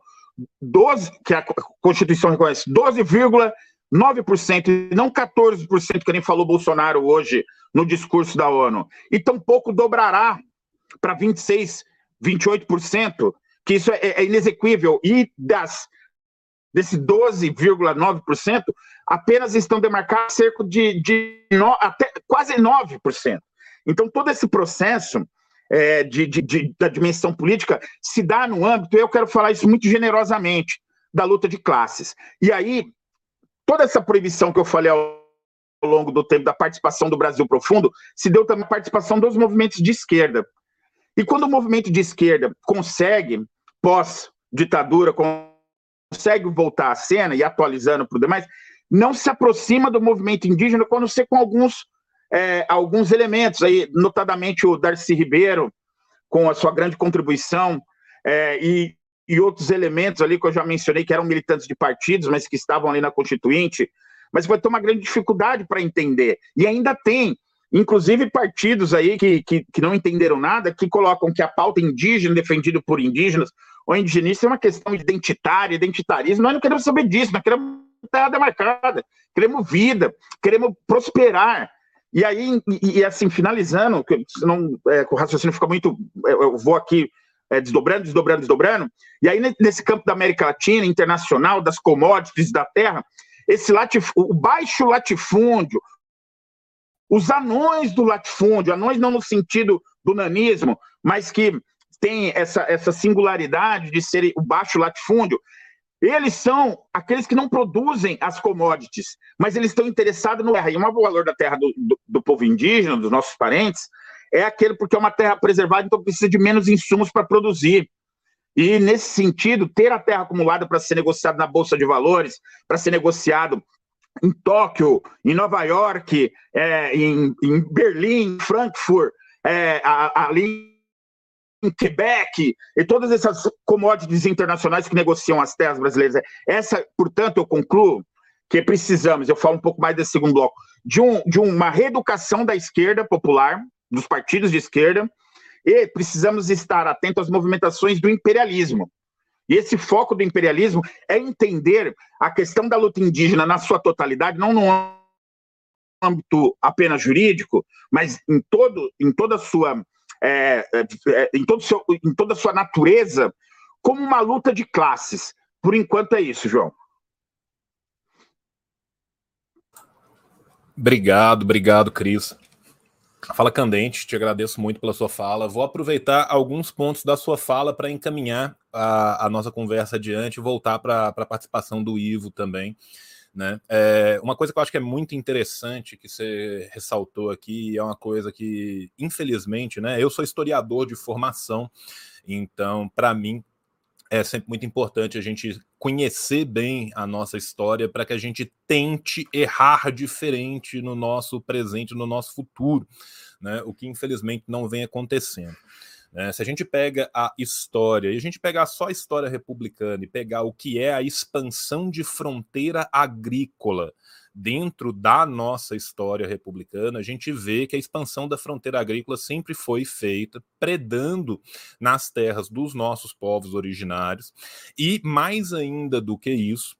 12, que a Constituição reconhece, 12,9% e não 14%, que nem falou Bolsonaro hoje no discurso da ONU. E tampouco dobrará para 26, 28%, que isso é, é inexequível. E das desse 12,9%, apenas estão demarcados cerca de, de no, até quase 9%. Então, todo esse processo é, de, de, de, da dimensão política se dá no âmbito, eu quero falar isso muito generosamente, da luta de classes. E aí, toda essa proibição que eu falei ao longo do tempo da participação do Brasil Profundo, se deu também a participação dos movimentos de esquerda. E quando o movimento de esquerda consegue, pós-ditadura, consegue voltar à cena e atualizando para o demais, não se aproxima do movimento indígena quando você com alguns, é, alguns elementos aí, notadamente o Darcy Ribeiro, com a sua grande contribuição, é, e, e outros elementos ali que eu já mencionei, que eram militantes de partidos, mas que estavam ali na Constituinte, mas vai ter uma grande dificuldade para entender. E ainda tem, inclusive, partidos aí que, que, que, não entenderam nada, que colocam que a pauta indígena, defendida por indígenas, ou indigenista, é uma questão identitária, identitarismo. Nós não queremos saber disso, nós queremos terra demarcada, queremos vida, queremos prosperar. E aí, e, e assim, finalizando, senão é, o raciocínio fica muito. Eu vou aqui é, desdobrando, desdobrando, desdobrando. E aí, nesse campo da América Latina, internacional, das commodities da terra, esse latif, o baixo latifúndio, os anões do latifúndio, anões não no sentido do nanismo, mas que tem essa, essa singularidade de ser o baixo latifúndio, eles são aqueles que não produzem as commodities, mas eles estão interessados no terra. E maior valor da terra do, do, do, povo indígena, dos nossos parentes, é aquele porque é uma terra preservada, então precisa de menos insumos para produzir. E, nesse sentido, ter a terra acumulada para ser negociado na Bolsa de Valores, para ser negociado em Tóquio, em Nova York, é, em, em, Berlim, Frankfurt, é, ali Quebec, e todas essas commodities internacionais que negociam as terras brasileiras. Essa, portanto, eu concluo que precisamos, eu falo um pouco mais desse segundo bloco, de, um, de uma reeducação da esquerda popular, dos partidos de esquerda, e precisamos estar atentos às movimentações do imperialismo. E esse foco do imperialismo é entender a questão da luta indígena na sua totalidade, não no âmbito apenas jurídico, mas em, todo, em toda a sua. É, é, é, em, todo seu, em toda a sua natureza, como uma luta de classes. Por enquanto é isso, João. Obrigado, obrigado, Cris. Fala Candente, te agradeço muito pela sua fala. Vou aproveitar alguns pontos da sua fala para encaminhar a, a, nossa conversa adiante e voltar para a participação do Ivo também. Né? É, uma coisa que eu acho que é muito interessante que você ressaltou aqui é uma coisa que, infelizmente, né, eu sou historiador de formação, então, para mim, é sempre muito importante a gente conhecer bem a nossa história para que a gente tente errar diferente no nosso presente, no nosso futuro, né? o que infelizmente não vem acontecendo. Né? Se a gente pega a história, e a gente pegar só a história republicana e pegar o que é a expansão de fronteira agrícola dentro da nossa história republicana, a gente vê que a expansão da fronteira agrícola sempre foi feita predando nas terras dos nossos povos originários, e mais ainda do que isso,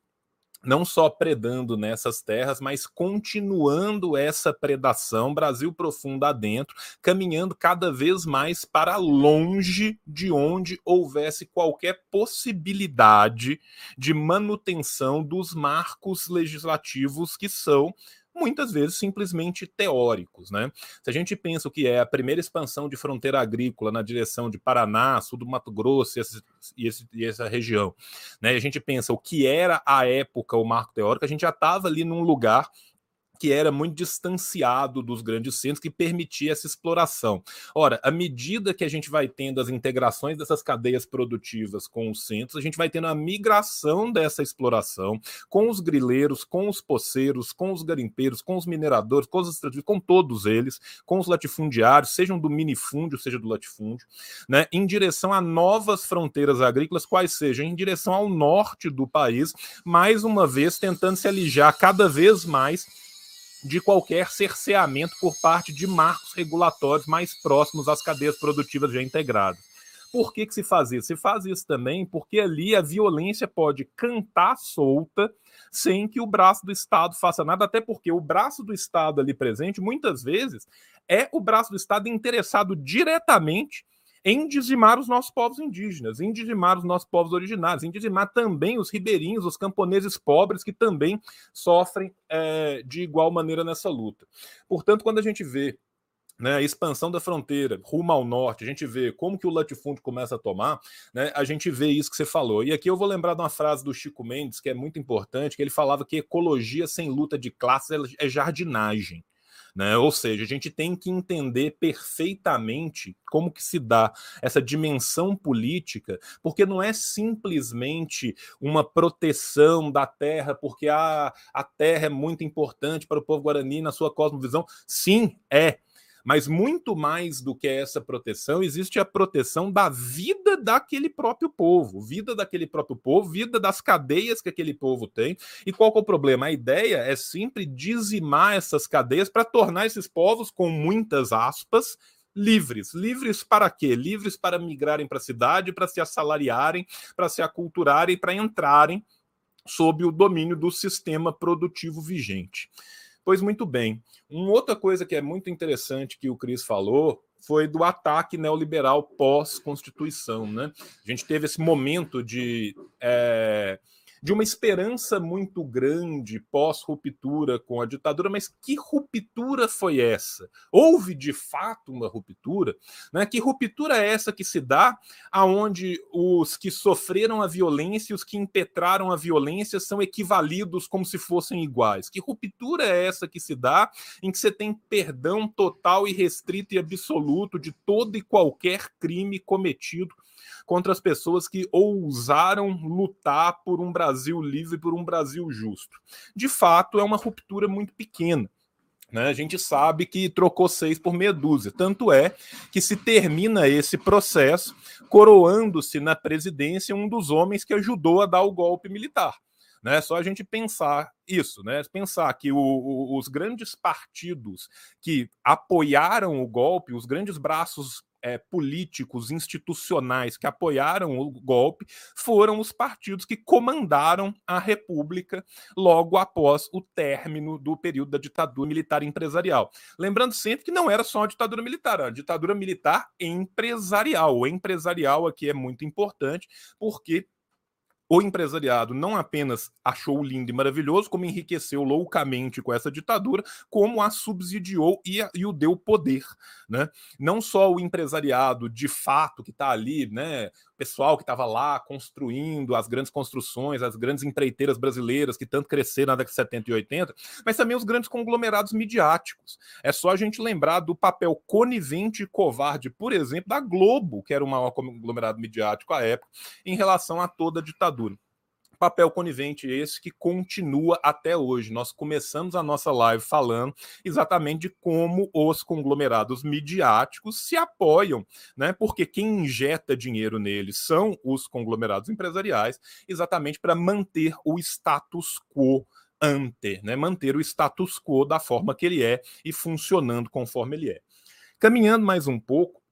não só predando nessas terras, mas continuando essa predação, Brasil profundo adentro, caminhando cada vez mais para longe de onde houvesse qualquer possibilidade de manutenção dos marcos legislativos que são muitas vezes simplesmente teóricos. Né? Se a gente pensa o que é a primeira expansão de fronteira agrícola na direção de Paraná, sul do Mato Grosso e, esse, e, esse, e essa região, né? a gente pensa o que era a época o marco teórico, a gente já estava ali num lugar que era muito distanciado dos grandes centros, que permitia essa exploração. Ora, à medida que a gente vai tendo as integrações dessas cadeias produtivas com os centros, a gente vai tendo a migração dessa exploração com os grileiros, com os poceiros, com os garimpeiros, com os mineradores, com os com todos eles, com os latifundiários, sejam do minifúndio, seja do latifúndio, né, em direção a novas fronteiras agrícolas, quais sejam, em direção ao norte do país, mais uma vez tentando se alijar cada vez mais de qualquer cerceamento por parte de marcos regulatórios mais próximos às cadeias produtivas já integradas. Por que, que se faz isso? Se faz isso também porque ali a violência pode cantar solta sem que o braço do Estado faça nada, até porque o braço do Estado ali presente, muitas vezes, é o braço do Estado interessado diretamente em dizimar os nossos povos indígenas, em dizimar os nossos povos originários, em dizimar também os ribeirinhos, os camponeses pobres que também sofrem é, de igual maneira nessa luta. Portanto, quando a gente vê né, a expansão da fronteira rumo ao norte, a gente vê como que o latifúndio começa a tomar, né, a gente vê isso que você falou. E aqui eu vou lembrar de uma frase do Chico Mendes, que é muito importante, que ele falava que ecologia sem luta de classes é jardinagem. Né? Ou seja, a gente tem que entender perfeitamente como que se dá essa dimensão política, porque não é simplesmente uma proteção da terra, porque a, a terra é muito importante para o povo guarani na sua cosmovisão. Sim, é. Mas muito mais do que essa proteção, existe a proteção da vida daquele próprio povo, vida daquele próprio povo, vida das cadeias que aquele povo tem. E qual é o problema? A ideia é sempre dizimar essas cadeias para tornar esses povos, com muitas aspas, livres. Livres para quê? Livres para migrarem para a cidade, para se assalariarem, para se aculturarem, para entrarem sob o domínio do sistema produtivo vigente. Pois muito bem. Uma outra coisa que é muito interessante que o Cris falou foi do ataque neoliberal pós-Constituição. Né? A gente teve esse momento de. É de uma esperança muito grande pós-ruptura com a ditadura, mas que ruptura foi essa? Houve de fato uma ruptura? Né? Que ruptura é essa que se dá aonde os que sofreram a violência e os que impetraram a violência são equivalidos como se fossem iguais? Que ruptura é essa que se dá em que você tem perdão total e restrito e absoluto de todo e qualquer crime cometido contra as pessoas que ousaram lutar por um Brasil livre, por um Brasil justo. De fato, é uma ruptura muito pequena. Né? A gente sabe que trocou seis por meia dúzia. Tanto é que se termina esse processo coroando-se na presidência um dos homens que ajudou a dar o golpe militar. Né? Só a gente pensar isso, né? Pensar que o, o, os grandes partidos que apoiaram o golpe, os grandes braços é, políticos, institucionais que apoiaram o golpe foram os partidos que comandaram a República logo após o término do período da ditadura militar empresarial. Lembrando sempre que não era só uma ditadura militar, uma ditadura militar empresarial. O empresarial aqui é muito importante porque o empresariado não apenas achou lindo e maravilhoso, como enriqueceu loucamente com essa ditadura, como a subsidiou e, a, e o deu poder. Né? Não só o empresariado de fato que está ali, né, pessoal que estava lá construindo as grandes construções, as grandes empreiteiras brasileiras que tanto cresceram na década de 70 e 80, mas também os grandes conglomerados midiáticos. É só a gente lembrar do papel conivente e covarde, por exemplo, da Globo, que era o maior conglomerado midiático à época, em relação a toda a ditadura. Papel conivente esse que continua até hoje. Nós começamos a nossa live falando exatamente de como os conglomerados midiáticos se apoiam, né? Porque quem injeta dinheiro neles são os conglomerados empresariais, exatamente para manter o status quo ante, né? Manter o status quo da forma que ele é e funcionando conforme ele é. Caminhando mais um pouco,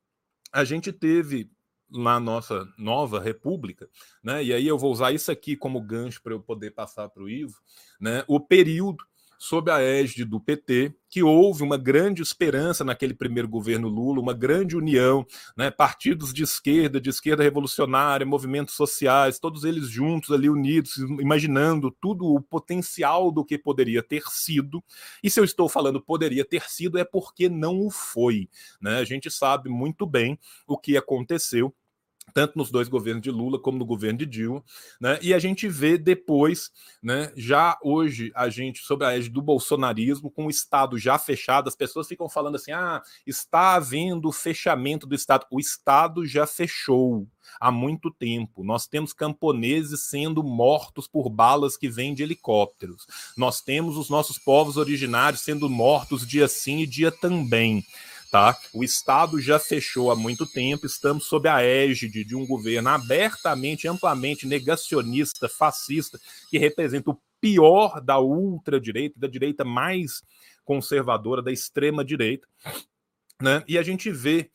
a gente teve na nossa nova república, né? E aí eu vou usar isso aqui como gancho para eu poder passar para o Ivo, né? O período sob a égide do PT, que houve uma grande esperança naquele primeiro governo Lula, uma grande união, né? partidos de esquerda, de esquerda revolucionária, movimentos sociais, todos eles juntos ali unidos, imaginando tudo o potencial do que poderia ter sido. E se eu estou falando poderia ter sido, é porque não o foi. Né? A gente sabe muito bem o que aconteceu tanto nos dois governos de Lula como no governo de Dilma, né? E a gente vê depois, né? Já hoje a gente sobre a égide do bolsonarismo, com o Estado já fechado, as pessoas ficam falando assim: ah, está havendo fechamento do Estado. O Estado já fechou há muito tempo. Nós temos camponeses sendo mortos por balas que vêm de helicópteros. Nós temos os nossos povos originários sendo mortos dia sim e dia também. Tá? O Estado já fechou há muito tempo, estamos sob a égide de um governo abertamente, amplamente negacionista, fascista, que representa o pior da ultradireita, da direita mais conservadora, da extrema direita. Né? E a gente vê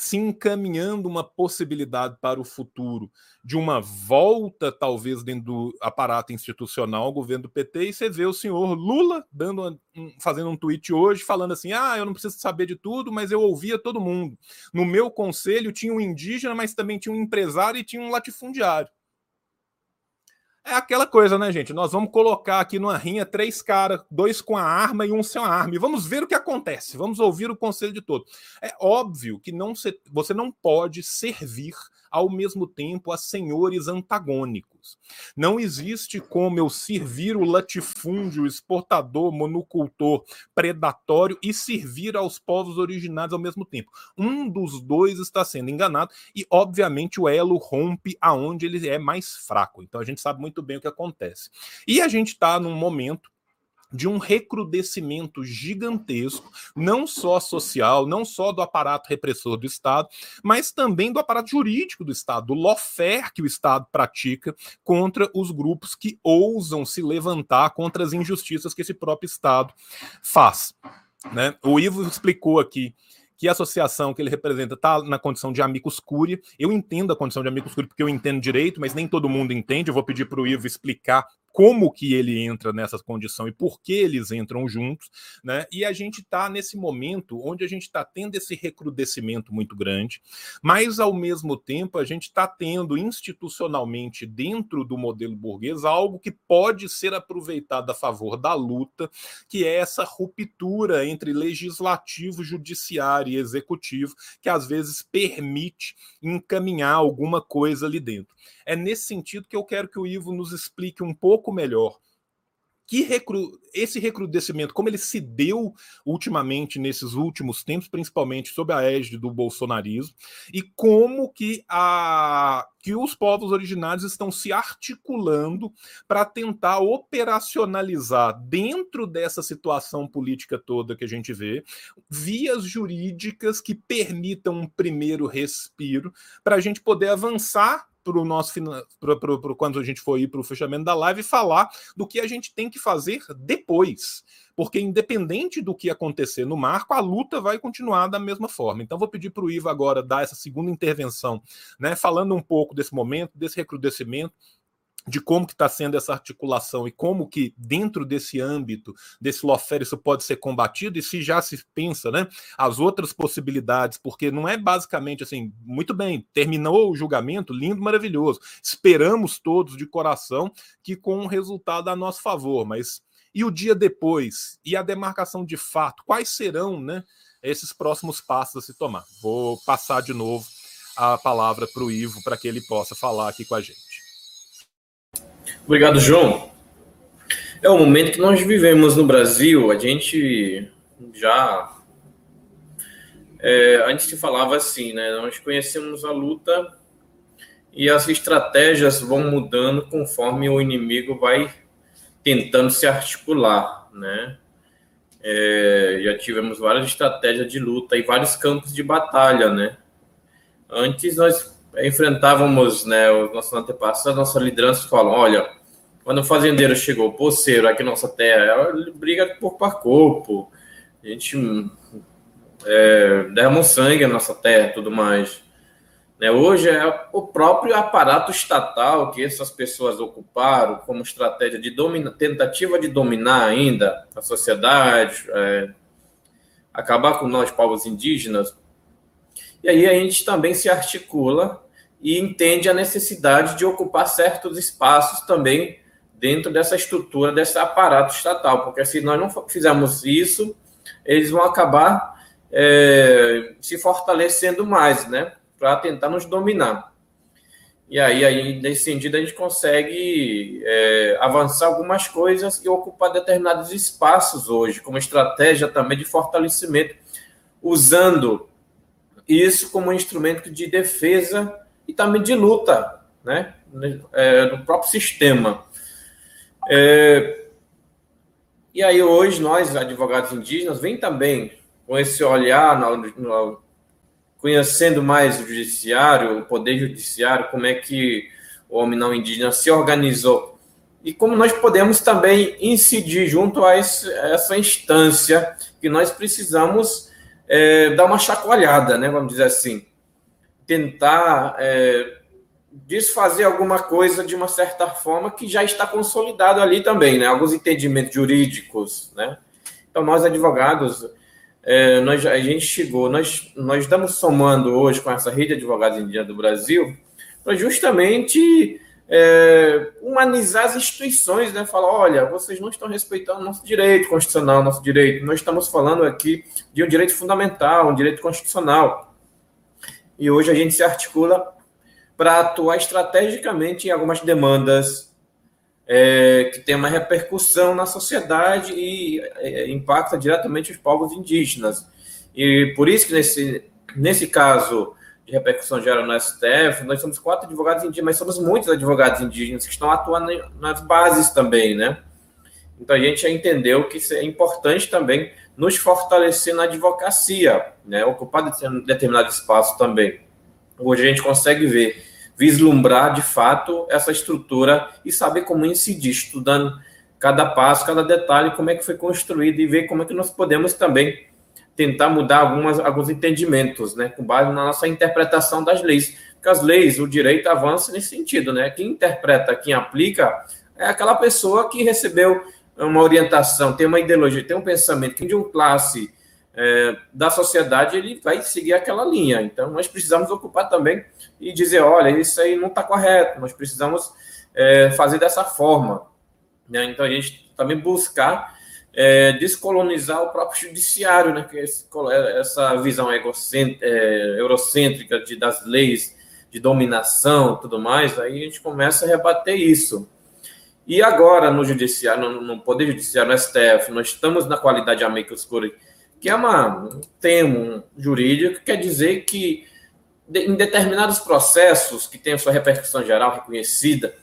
se encaminhando uma possibilidade para o futuro de uma volta, talvez, dentro do aparato institucional governo do PT, e você vê o senhor Lula dando fazendo um tweet hoje falando assim: ah, eu não preciso saber de tudo, mas eu ouvia todo mundo. No meu conselho tinha um indígena, mas também tinha um empresário e tinha um latifundiário. É aquela coisa, né, gente? Nós vamos colocar aqui numa rinha três caras, dois com a arma e um sem a arma, e vamos ver o que acontece. Vamos ouvir o conselho de todos. É óbvio que não se, você não pode servir ao mesmo tempo a senhores antagônicos. Não existe como eu servir o latifúndio, exportador, monocultor, predatório e servir aos povos originários ao mesmo tempo. Um dos dois está sendo enganado e, obviamente, o elo rompe aonde ele é mais fraco. Então a gente sabe muito bem o que acontece. E a gente está num momento de um recrudescimento gigantesco, não só social, não só do aparato repressor do Estado, mas também do aparato jurídico do Estado, do lawfare que o Estado pratica contra os grupos que ousam se levantar contra as injustiças que esse próprio Estado faz. Né? O Ivo explicou aqui que a associação que ele representa está na condição de amicus curia. Eu entendo a condição de amicus curia porque eu entendo direito, mas nem todo mundo entende. Eu vou pedir para o Ivo explicar como que ele entra nessa condição e por que eles entram juntos, né? E a gente está nesse momento onde a gente está tendo esse recrudescimento muito grande, mas ao mesmo tempo a gente está tendo institucionalmente dentro do modelo burguês algo que pode ser aproveitado a favor da luta, que é essa ruptura entre legislativo, judiciário e executivo, que às vezes permite encaminhar alguma coisa ali dentro. É nesse sentido que eu quero que o Ivo nos explique um pouco melhor que recru... esse recrudescimento, como ele se deu ultimamente nesses últimos tempos, principalmente sob a égide do bolsonarismo, e como que, a... que os povos originários estão se articulando para tentar operacionalizar dentro dessa situação política toda que a gente vê, vias jurídicas que permitam um primeiro respiro para a gente poder avançar para o nosso para quando a gente for ir para o fechamento da live falar do que a gente tem que fazer depois. Porque independente do que acontecer no marco, a luta vai continuar da mesma forma. Então vou pedir para o Ivo agora dar essa segunda intervenção, né, falando um pouco desse momento, desse recrudescimento, de como que está sendo essa articulação e como que dentro desse âmbito, desse lawfare, isso pode ser combatido e se já se pensa, né, as outras possibilidades, porque não é basicamente assim, muito bem, terminou o julgamento, lindo, maravilhoso, esperamos todos de coração que com um resultado a nosso favor, mas e o dia depois? E a demarcação de fato? Quais serão, né, esses próximos passos a se tomar? Vou passar de novo a palavra para o Ivo para que ele possa falar aqui com a gente. Obrigado, João. É o momento que nós vivemos no Brasil. A gente já. É, antes se falava assim, né? Nós conhecemos a luta e as estratégias vão mudando conforme o inimigo vai tentando se articular, né? É, já tivemos várias estratégias de luta e vários campos de batalha, né? Antes nós enfrentávamos, né, os nossos antepassados, nossa liderança falam, olha, quando o fazendeiro chegou, poceiro, aqui nossa terra, ele briga a corpo, a gente é, derrama sangue na nossa terra tudo mais. Né, hoje é o próprio aparato estatal que essas pessoas ocuparam como estratégia de domina, tentativa de dominar ainda a sociedade, é, acabar com nós, povos indígenas. E aí a gente também se articula e entende a necessidade de ocupar certos espaços também dentro dessa estrutura, desse aparato estatal, porque se nós não fizermos isso, eles vão acabar é, se fortalecendo mais, né? para tentar nos dominar. E aí, aí, nesse sentido, a gente consegue é, avançar algumas coisas e ocupar determinados espaços hoje, como estratégia também de fortalecimento, usando isso como um instrumento de defesa e também de luta, né? É, no próprio sistema. É, e aí, hoje, nós, advogados indígenas, vem também com esse olhar no, no conhecendo mais o judiciário, o poder judiciário, como é que o homem não indígena se organizou. E como nós podemos também incidir junto a, esse, essa instância que nós precisamos é, dar uma chacoalhada, né, vamos dizer assim, tentar é, desfazer alguma coisa de uma certa forma que já está consolidado ali também, né, alguns entendimentos jurídicos, né. Então nós advogados é, nós, a gente chegou, nós, nós estamos somando hoje com essa rede de advogados indígenas do Brasil para justamente é, humanizar as instituições, né? Falar, olha, vocês não estão respeitando nosso direito constitucional, nosso direito. Nós estamos falando aqui de um direito fundamental, um direito constitucional. E hoje a gente se articula para atuar estrategicamente em algumas demandas é, que tem uma repercussão na sociedade e é, impacta diretamente os povos indígenas. E por isso que nesse, nesse caso de repercussão geral no STF, nós somos quatro advogados indígenas, mas somos muitos advogados indígenas que estão atuando nas bases também, né? Então a gente entendeu que é importante também nos fortalecer na advocacia, né? Ocupar determinado espaço também. Hoje a gente consegue ver vislumbrar de fato essa estrutura e saber como incidir, estudando cada passo, cada detalhe, como é que foi construído e ver como é que nós podemos também tentar mudar algumas, alguns entendimentos, né, com base na nossa interpretação das leis. Porque as leis, o direito avança nesse sentido, né? Quem interpreta, quem aplica, é aquela pessoa que recebeu uma orientação, tem uma ideologia, tem um pensamento, que de uma classe é, da sociedade, ele vai seguir aquela linha. Então, nós precisamos ocupar também e dizer: olha, isso aí não está correto, nós precisamos é, fazer dessa forma. Né? Então, a gente também buscar é, descolonizar o próprio judiciário, né? que esse, essa visão é, eurocêntrica de, das leis de dominação tudo mais, aí a gente começa a rebater isso. E agora, no judiciário, no, no Poder Judiciário, no STF, nós estamos na qualidade amicus curiae que é uma, um termo jurídico que quer dizer que em determinados processos que têm sua repercussão geral reconhecida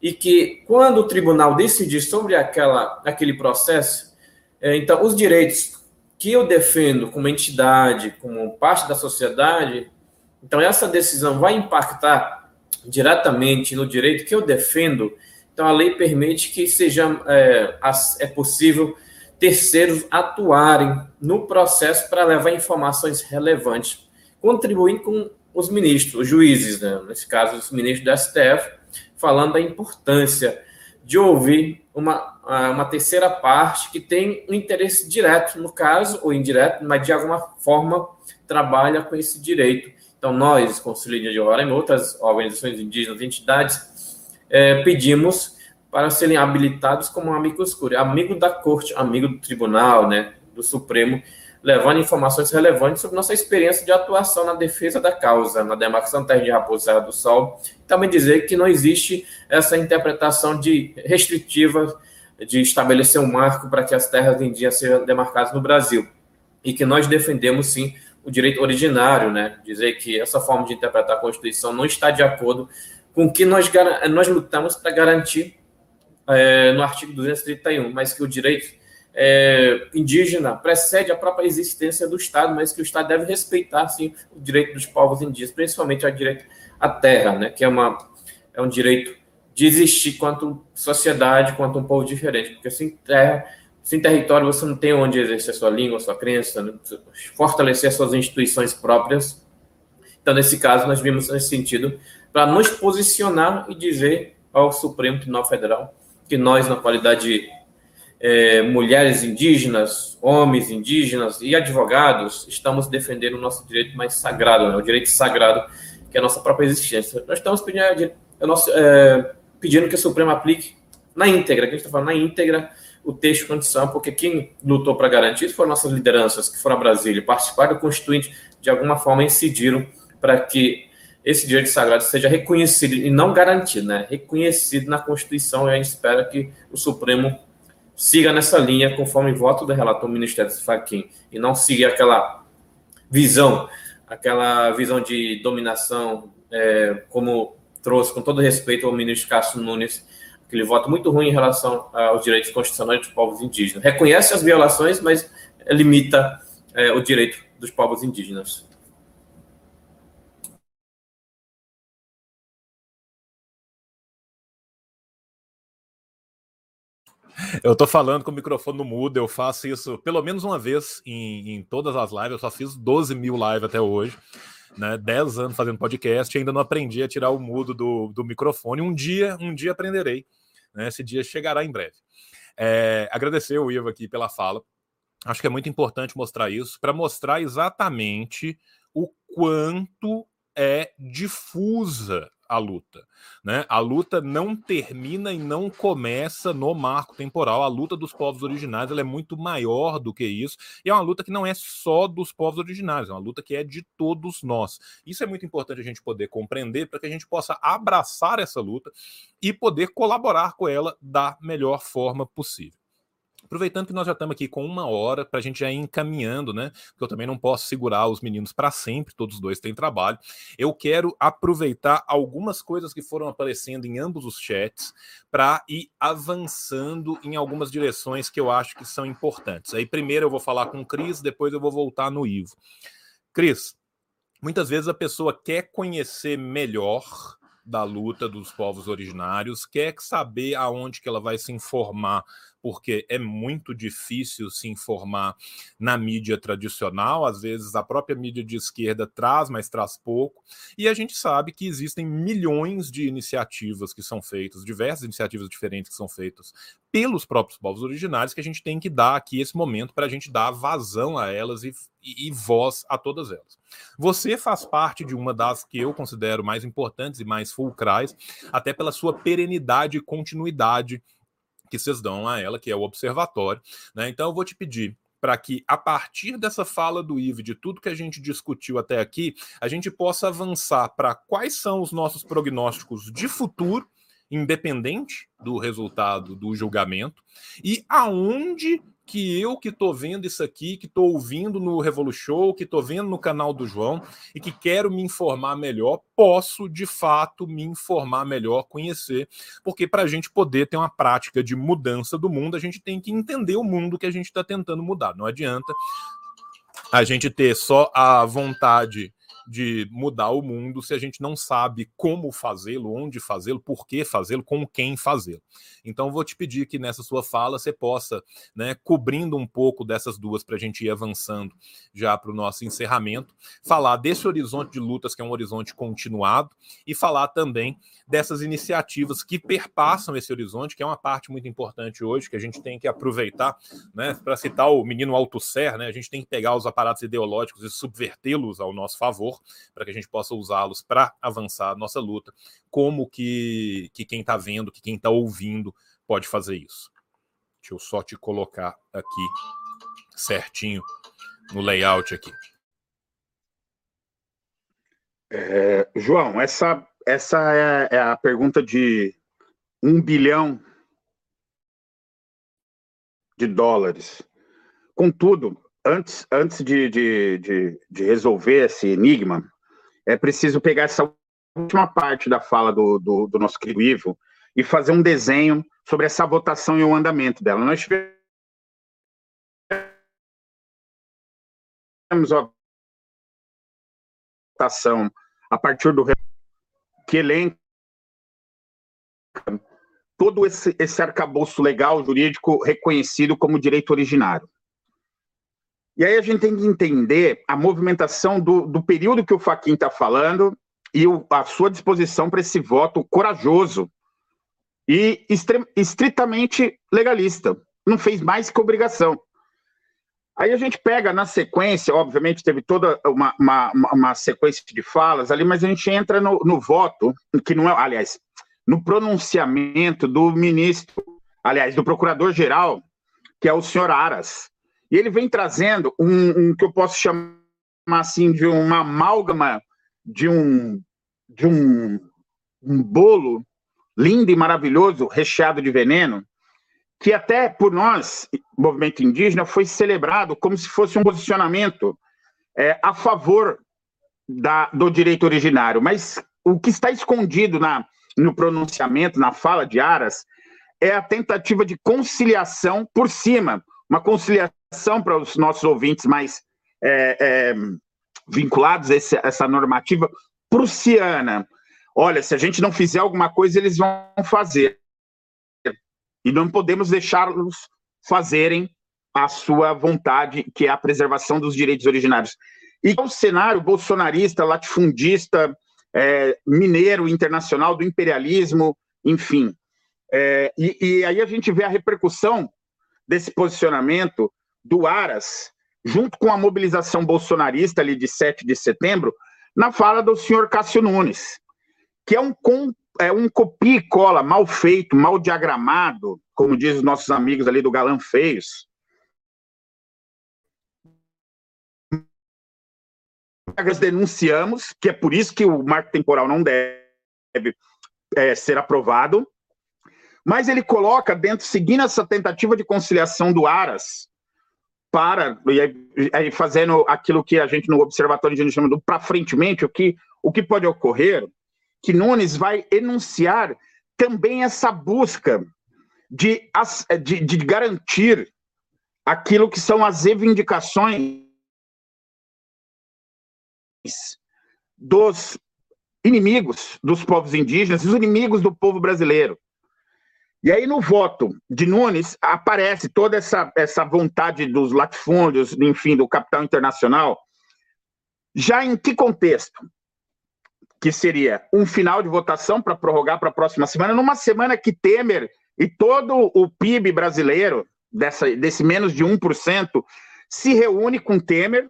e que quando o tribunal decidir sobre aquela, aquele processo, é, então os direitos que eu defendo como entidade, como parte da sociedade, então essa decisão vai impactar diretamente no direito que eu defendo. Então a lei permite que seja é, é possível terceiros atuarem no processo para levar informações relevantes, contribuindo com os ministros, os juízes, né? nesse caso, os ministros do STF, falando da importância de ouvir uma, uma terceira parte que tem um interesse direto, no caso, ou indireto, mas de alguma forma trabalha com esse direito. Então, nós, Conselho de e outras organizações indígenas, entidades, é, pedimos para serem habilitados como amigos curi, amigo da corte, amigo do tribunal, né, do Supremo, levando informações relevantes sobre nossa experiência de atuação na defesa da causa, na demarcação terra de Raposa do Sol. Também dizer que não existe essa interpretação de restritiva de estabelecer um marco para que as terras indígenas sejam demarcadas no Brasil. E que nós defendemos, sim, o direito originário, né? Dizer que essa forma de interpretar a Constituição não está de acordo com o que nós, nós lutamos para garantir é, no artigo 231, mas que o direito é, indígena precede a própria existência do Estado, mas que o Estado deve respeitar, sim, o direito dos povos indígenas, principalmente o direito à terra, né? Que é, uma, é um direito de existir quanto sociedade, quanto um povo diferente, porque sem terra sem território, você não tem onde exercer sua língua, sua crença, né? fortalecer suas instituições próprias. Então, nesse caso, nós vimos nesse sentido para nos posicionar e dizer ao Supremo Tribunal Federal que nós, na qualidade de é, mulheres indígenas, homens indígenas e advogados, estamos defendendo o nosso direito mais sagrado, né? o direito sagrado, que é a nossa própria existência. Nós estamos pedindo, é, é, pedindo que o Supremo aplique na íntegra, que a gente está falando na íntegra, o texto condição, porque quem lutou para garantir isso foram nossas lideranças que foram a Brasília, participaram do Constituinte, de alguma forma incidiram para que esse direito sagrado seja reconhecido e não garantido, né? Reconhecido na Constituição e a gente espera que o Supremo siga nessa linha conforme voto do relator Ministério Faquim e não siga aquela visão, aquela visão de dominação, é, como trouxe com todo respeito ao ministro Cássio Nunes aquele voto muito ruim em relação aos direitos constitucionais dos povos indígenas. Reconhece as violações, mas limita é, o direito dos povos indígenas. Eu tô falando com o microfone no mudo, eu faço isso pelo menos uma vez em, em todas as lives, eu só fiz 12 mil lives até hoje, né? 10 anos fazendo podcast ainda não aprendi a tirar o mudo do, do microfone. Um dia, um dia aprenderei. Né? Esse dia chegará em breve. É, agradecer o Ivo aqui pela fala. Acho que é muito importante mostrar isso para mostrar exatamente o quanto é difusa a luta. Né? A luta não termina e não começa no marco temporal. A luta dos povos originários é muito maior do que isso. E é uma luta que não é só dos povos originários, é uma luta que é de todos nós. Isso é muito importante a gente poder compreender para que a gente possa abraçar essa luta e poder colaborar com ela da melhor forma possível. Aproveitando que nós já estamos aqui com uma hora, para a gente já ir encaminhando, né? Porque eu também não posso segurar os meninos para sempre, todos os dois têm trabalho. Eu quero aproveitar algumas coisas que foram aparecendo em ambos os chats para ir avançando em algumas direções que eu acho que são importantes. Aí primeiro eu vou falar com o Cris, depois eu vou voltar no Ivo. Cris, muitas vezes a pessoa quer conhecer melhor da luta dos povos originários, quer saber aonde que ela vai se informar porque é muito difícil se informar na mídia tradicional, às vezes a própria mídia de esquerda traz, mas traz pouco, e a gente sabe que existem milhões de iniciativas que são feitas, diversas iniciativas diferentes que são feitas pelos próprios povos originários, que a gente tem que dar aqui esse momento para a gente dar vazão a elas e, e, e voz a todas elas. Você faz parte de uma das que eu considero mais importantes e mais fulcrais, até pela sua perenidade e continuidade que vocês dão a ela, que é o observatório. Né? Então, eu vou te pedir para que, a partir dessa fala do Ive, de tudo que a gente discutiu até aqui, a gente possa avançar para quais são os nossos prognósticos de futuro, independente do resultado do julgamento, e aonde que eu que estou vendo isso aqui, que estou ouvindo no Revolution, que estou vendo no canal do João e que quero me informar melhor, posso de fato me informar melhor, conhecer, porque para a gente poder ter uma prática de mudança do mundo, a gente tem que entender o mundo que a gente está tentando mudar. Não adianta a gente ter só a vontade de mudar o mundo se a gente não sabe como fazê-lo, onde fazê-lo, por que fazê-lo, com quem fazê-lo. Então, vou te pedir que nessa sua fala você possa, né, cobrindo um pouco dessas duas para a gente ir avançando já para o nosso encerramento, falar desse horizonte de lutas, que é um horizonte continuado, e falar também dessas iniciativas que perpassam esse horizonte, que é uma parte muito importante hoje, que a gente tem que aproveitar, né, para citar o menino Althusser, né, a gente tem que pegar os aparatos ideológicos e subvertê-los ao nosso favor, para que a gente possa usá-los para avançar a nossa luta, como que, que quem está vendo, que quem está ouvindo pode fazer isso. Deixa eu só te colocar aqui certinho no layout aqui. É, João, essa, essa é, é, a pergunta de um bilhão de dólares. Contudo, antes, antes de, de, de, de, resolver esse enigma, é preciso pegar essa última parte da fala do, do, do nosso querido Ivo e fazer um desenho sobre essa votação e o andamento dela. Nós tivemos a votação a partir do que elenca todo esse, esse arcabouço legal, jurídico, reconhecido como direito originário. E aí a gente tem que entender a movimentação do, do período que o Faquin está falando e o, a sua disposição para esse voto corajoso e estritamente legalista. Não fez mais que obrigação. Aí a gente pega na sequência, obviamente teve toda uma, uma, uma sequência de falas ali, mas a gente entra no, no voto, que não é, aliás, no pronunciamento do ministro, aliás, do procurador-geral, que é o senhor Aras. E ele vem trazendo um, um, que eu posso chamar assim de uma amálgama de um de um, um bolo lindo e maravilhoso, recheado de veneno, que até por nós, movimento indígena, foi celebrado como se fosse um posicionamento é, a favor da, do direito originário. Mas o que está escondido na, no pronunciamento, na fala de Aras, é a tentativa de conciliação por cima, uma conciliação para os nossos ouvintes mais é, é, vinculados a esse, essa normativa prussiana. Olha, se a gente não fizer alguma coisa, eles vão fazer. E não podemos deixá-los fazerem a sua vontade, que é a preservação dos direitos originários. E o cenário bolsonarista, latifundista, é, mineiro internacional do imperialismo, enfim. É, e, e, aí a gente vê a repercussão desse posicionamento do Aras, junto com a mobilização bolsonarista ali de 7 de setembro, na fala do senhor Cássio Nunes, que é um, é um copia e cola mal feito, mal diagramado, como dizem os nossos amigos ali do Galã Feios, denunciamos, que é por isso que o marco temporal não deve é, ser aprovado, mas ele coloca dentro, seguindo essa tentativa de conciliação do Aras, para, e aí, fazendo aquilo que a gente no Observatório de chama do para frentemente, o que, o que pode ocorrer, que Nunes vai enunciar também essa busca de, de, de garantir aquilo que são as reivindicações dos inimigos dos povos indígenas, os inimigos do povo brasileiro. E aí, no voto de Nunes, aparece toda essa, essa vontade dos latifúndios, enfim, do capital internacional. Já em que contexto? Que seria um final de votação para prorrogar para a próxima semana, numa semana que Temer e todo o PIB brasileiro, dessa, desse menos de 1%, se reúne com Temer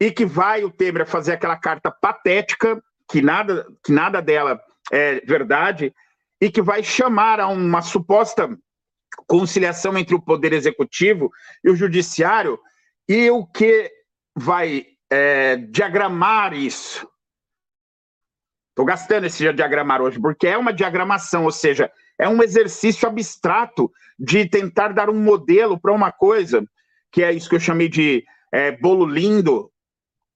e que vai o Temer fazer aquela carta patética, que nada, que nada dela é verdade, e que vai chamar a uma suposta conciliação entre o Poder Executivo e o Judiciário, e o que vai é, diagramar isso. Estou gastando esse diagramar hoje, porque é uma diagramação, ou seja, é um exercício abstrato de tentar dar um modelo para uma coisa, que é isso que eu chamei de é, bolo lindo,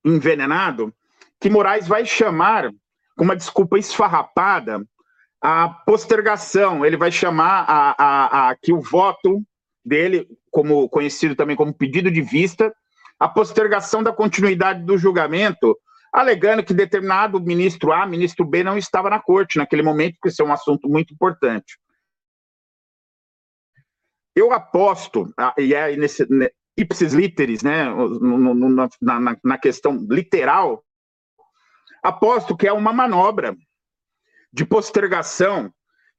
envenenado, que Moraes vai chamar, com uma desculpa esfarrapada, a postergação. Ele vai chamar a, a, a, que o voto dele, como conhecido também como pedido de vista, a postergação da continuidade do julgamento, alegando que determinado ministro A, ministro B não estava na corte naquele momento, porque isso é um assunto muito importante. Eu aposto, e é nesse, ipsis literis, né, no, no, na, na questão literal, aposto que é uma manobra de postergação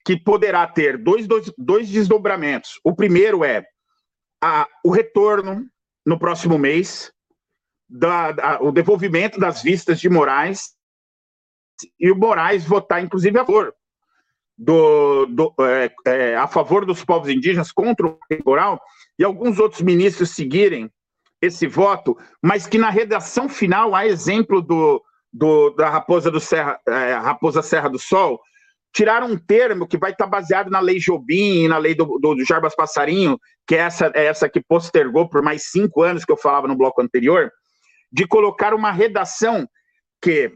que poderá ter dois, dois, dois desdobramentos. O primeiro é a, o retorno no próximo mês, da, o devolvimento das vistas de Moraes, e o Moraes votar, inclusive, a favor do, do é, é, a favor dos povos indígenas contra o temporal e alguns outros ministros seguirem esse voto, mas que na redação final, a exemplo do, do da Raposa do Serra, é, Raposa Serra do Sol, tiraram um termo que vai estar baseado na lei Jobim e na lei do, do, do Jarbas Passarinho, que é essa, é essa que postergou por mais cinco anos que eu falava no bloco anterior, de colocar uma redação que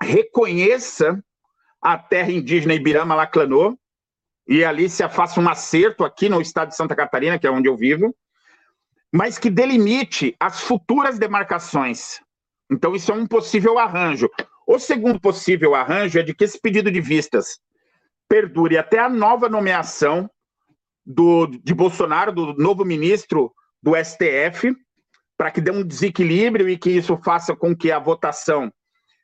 reconheça a terra indígena Ibirama Laclanô, e ali se faça um acerto aqui no estado de Santa Catarina, que é onde eu vivo, mas que delimite as futuras demarcações. Então, isso é um possível arranjo. O segundo possível arranjo é de que esse pedido de vistas perdure até a nova nomeação do, de Bolsonaro, do novo ministro do STF, para que dê um desequilíbrio e que isso faça com que a votação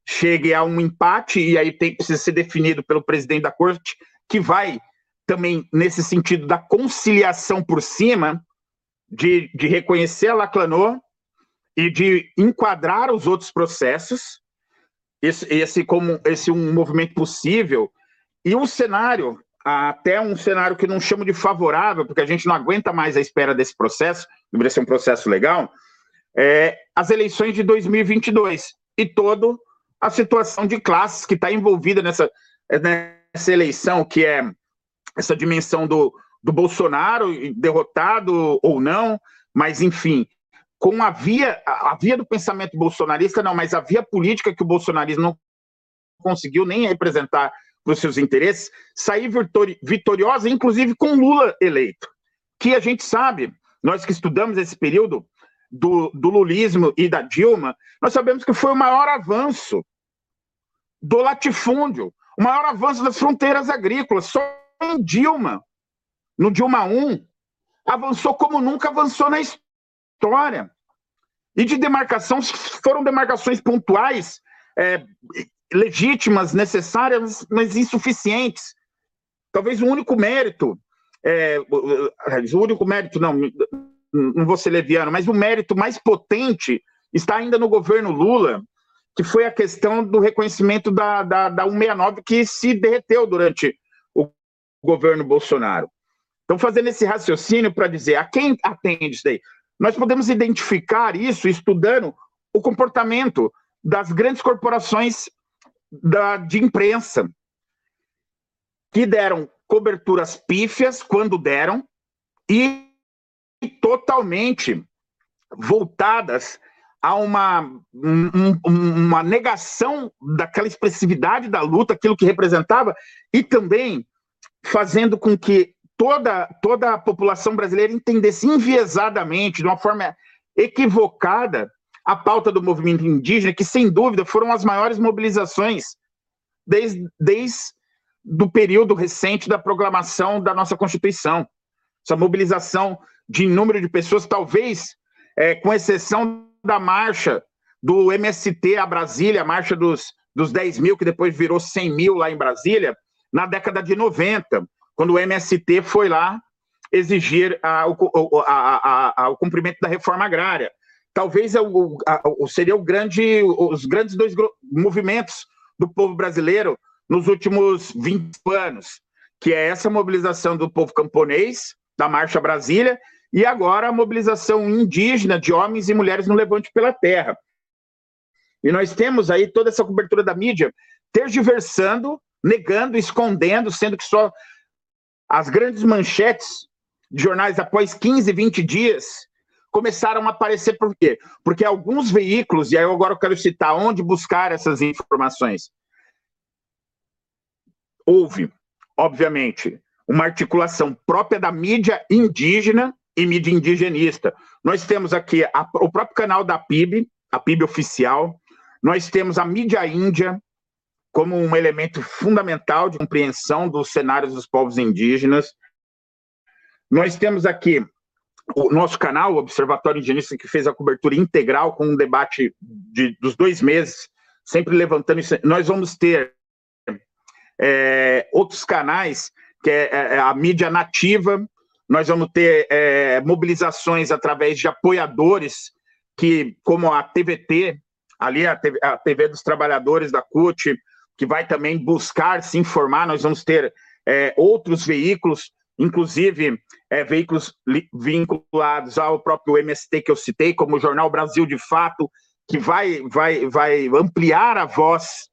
chegue a um empate, e aí tem, precisa ser definido pelo presidente da corte, que vai também nesse sentido da conciliação por cima, de, de reconhecer a Laclanô e de enquadrar os outros processos, esse, esse como esse um movimento possível, e um cenário, até um cenário que não chamo de favorável, porque a gente não aguenta mais a espera desse processo, deveria ser um processo legal, é as eleições de 2022 e toda a situação de classes que está envolvida nessa, nessa eleição, que é essa dimensão do, do Bolsonaro, derrotado ou não, mas enfim, com a via, a via do pensamento bolsonarista, não, mas a via política que o bolsonarismo não conseguiu nem representar para os seus interesses, sair vitori vitoriosa, inclusive com Lula eleito. Que a gente sabe, nós que estudamos esse período do, do lulismo e da Dilma, nós sabemos que foi o maior avanço do latifúndio, o maior avanço das fronteiras agrícolas. Só em Dilma, no Dilma 1, avançou como nunca avançou na história. E de demarcação, foram demarcações pontuais, é, legítimas, necessárias, mas insuficientes. Talvez o único mérito, é, o único mérito, não, não vou ser leviano, mas o mérito mais potente está ainda no governo Lula, que foi a questão do reconhecimento da, da, da 169, que se derreteu durante o governo Bolsonaro. Então, fazendo esse raciocínio para dizer a quem atende isso daí, nós podemos identificar isso estudando o comportamento das grandes corporações da, de imprensa, que deram coberturas pífias quando deram e totalmente voltadas a uma, um, uma negação daquela expressividade da luta, aquilo que representava, e também fazendo com que toda, toda a população brasileira entendesse enviesadamente, de uma forma equivocada, a pauta do movimento indígena, que sem dúvida foram as maiores mobilizações desde, desde do período recente da proclamação da nossa Constituição. Essa mobilização de número de pessoas, talvez, é, com exceção da marcha do MST a Brasília, a marcha dos, dos 10 mil, que depois virou 100 mil lá em Brasília, na década de 90, quando o MST foi lá exigir a, o, a, a, o cumprimento da reforma agrária. Talvez é o, seria o grande, os grandes dois movimentos do povo brasileiro nos últimos 20 anos, que é essa mobilização do povo camponês, da Marcha Brasília, e agora a mobilização indígena de homens e mulheres no Levante pela Terra. E nós temos aí toda essa cobertura da mídia tergiversando, negando, escondendo, sendo que só as grandes manchetes de jornais após 15, 20 dias começaram a aparecer por quê? Porque alguns veículos, e aí eu agora quero citar onde buscar essas informações. Houve, obviamente, uma articulação própria da mídia indígena e mídia indigenista. Nós temos aqui a, o próprio canal da PIB, a PIB oficial, nós temos a mídia índia, como um elemento fundamental de compreensão dos cenários dos povos indígenas. Nós temos aqui o nosso canal, o Observatório Indigenista, que fez a cobertura integral com um debate de, dos dois meses, sempre levantando isso. Nós vamos ter é, outros canais, que é, é, é a mídia nativa, nós vamos ter é, mobilizações através de apoiadores, que como a TVT, ali a TV, a TV dos Trabalhadores da CUT, que vai também buscar se informar. Nós vamos ter é, outros veículos, inclusive é, veículos vinculados ao próprio MST que eu citei, como o Jornal Brasil de Fato, que vai, vai, vai ampliar a voz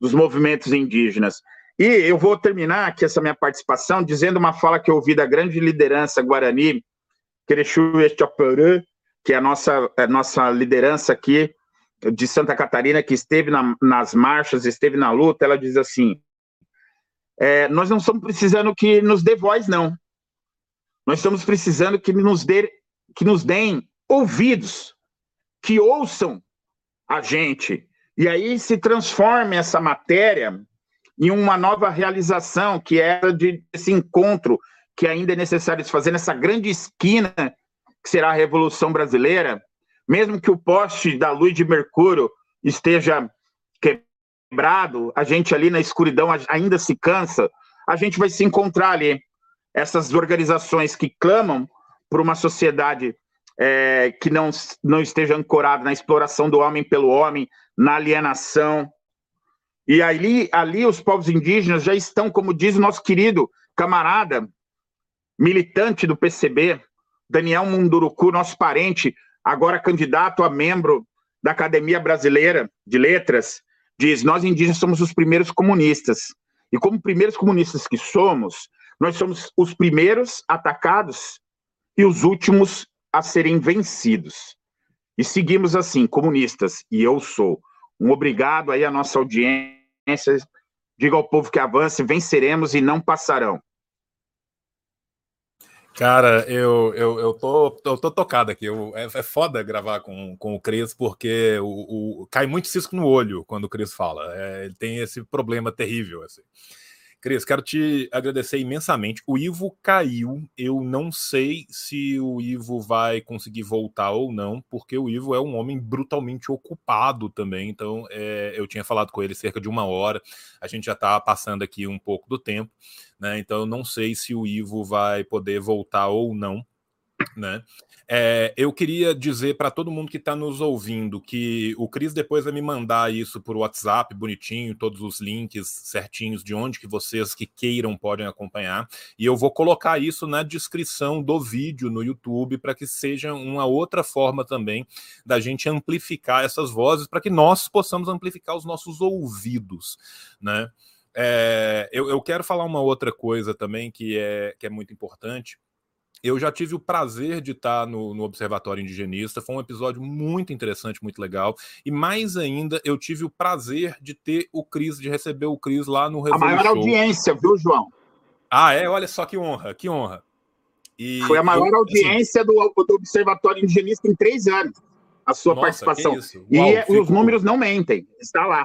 dos movimentos indígenas. E eu vou terminar aqui essa minha participação dizendo uma fala que eu ouvi da grande liderança Guarani, Querechu Echaporã, que é a nossa, a nossa liderança aqui de Santa Catarina, que esteve na, nas marchas, esteve na luta, ela diz assim: é, nós não estamos precisando que nos dê voz, não. Nós estamos precisando que nos, dê, que nos deem ouvidos, que ouçam a gente. E aí se transforme essa matéria em uma nova realização, que é de esse encontro que ainda é necessário se fazer nessa grande esquina que será a Revolução Brasileira, mesmo que o poste da luz de Mercúrio esteja quebrado, a gente ali na escuridão ainda se cansa, a gente vai se encontrar ali. Essas organizações que clamam por uma sociedade é, que não, não esteja ancorada na exploração do homem pelo homem, na alienação. E ali, ali os povos indígenas já estão, como diz o nosso querido camarada, militante do PCB, Daniel Munduruku, nosso parente, agora candidato a membro da Academia Brasileira de Letras, diz: Nós indígenas somos os primeiros comunistas. E como primeiros comunistas que somos, nós somos os primeiros atacados e os últimos a serem vencidos. E seguimos assim, comunistas, e eu sou. Um obrigado aí à nossa audiência. Diga ao povo que avance, venceremos e não passarão. Cara, eu, eu, eu, tô, eu tô tocado aqui. Eu, é, é foda gravar com, com o Cris, porque o, o, cai muito cisco no olho quando o Cris fala. É, ele tem esse problema terrível. Assim. Cris, quero te agradecer imensamente. O Ivo caiu. Eu não sei se o Ivo vai conseguir voltar ou não, porque o Ivo é um homem brutalmente ocupado também. Então, é, eu tinha falado com ele cerca de uma hora. A gente já está passando aqui um pouco do tempo, né? Então, eu não sei se o Ivo vai poder voltar ou não, né? É, eu queria dizer para todo mundo que está nos ouvindo que o Cris depois vai me mandar isso por WhatsApp, bonitinho, todos os links certinhos de onde que vocês que queiram podem acompanhar. E eu vou colocar isso na descrição do vídeo no YouTube para que seja uma outra forma também da gente amplificar essas vozes, para que nós possamos amplificar os nossos ouvidos, né? É, eu, eu quero falar uma outra coisa também que é, que é muito importante eu já tive o prazer de estar no, no, Observatório Indigenista, foi um episódio muito interessante, muito legal. E mais ainda, eu tive o prazer de ter o Cris, de receber o Cris lá no Revolution. A maior audiência, viu, João? Ah, é? Olha só que honra, que honra. E foi a maior eu, assim, audiência assim, do, do, Observatório Indigenista em três anos, a sua nossa, participação. Uau, e fico... os números não mentem, está lá.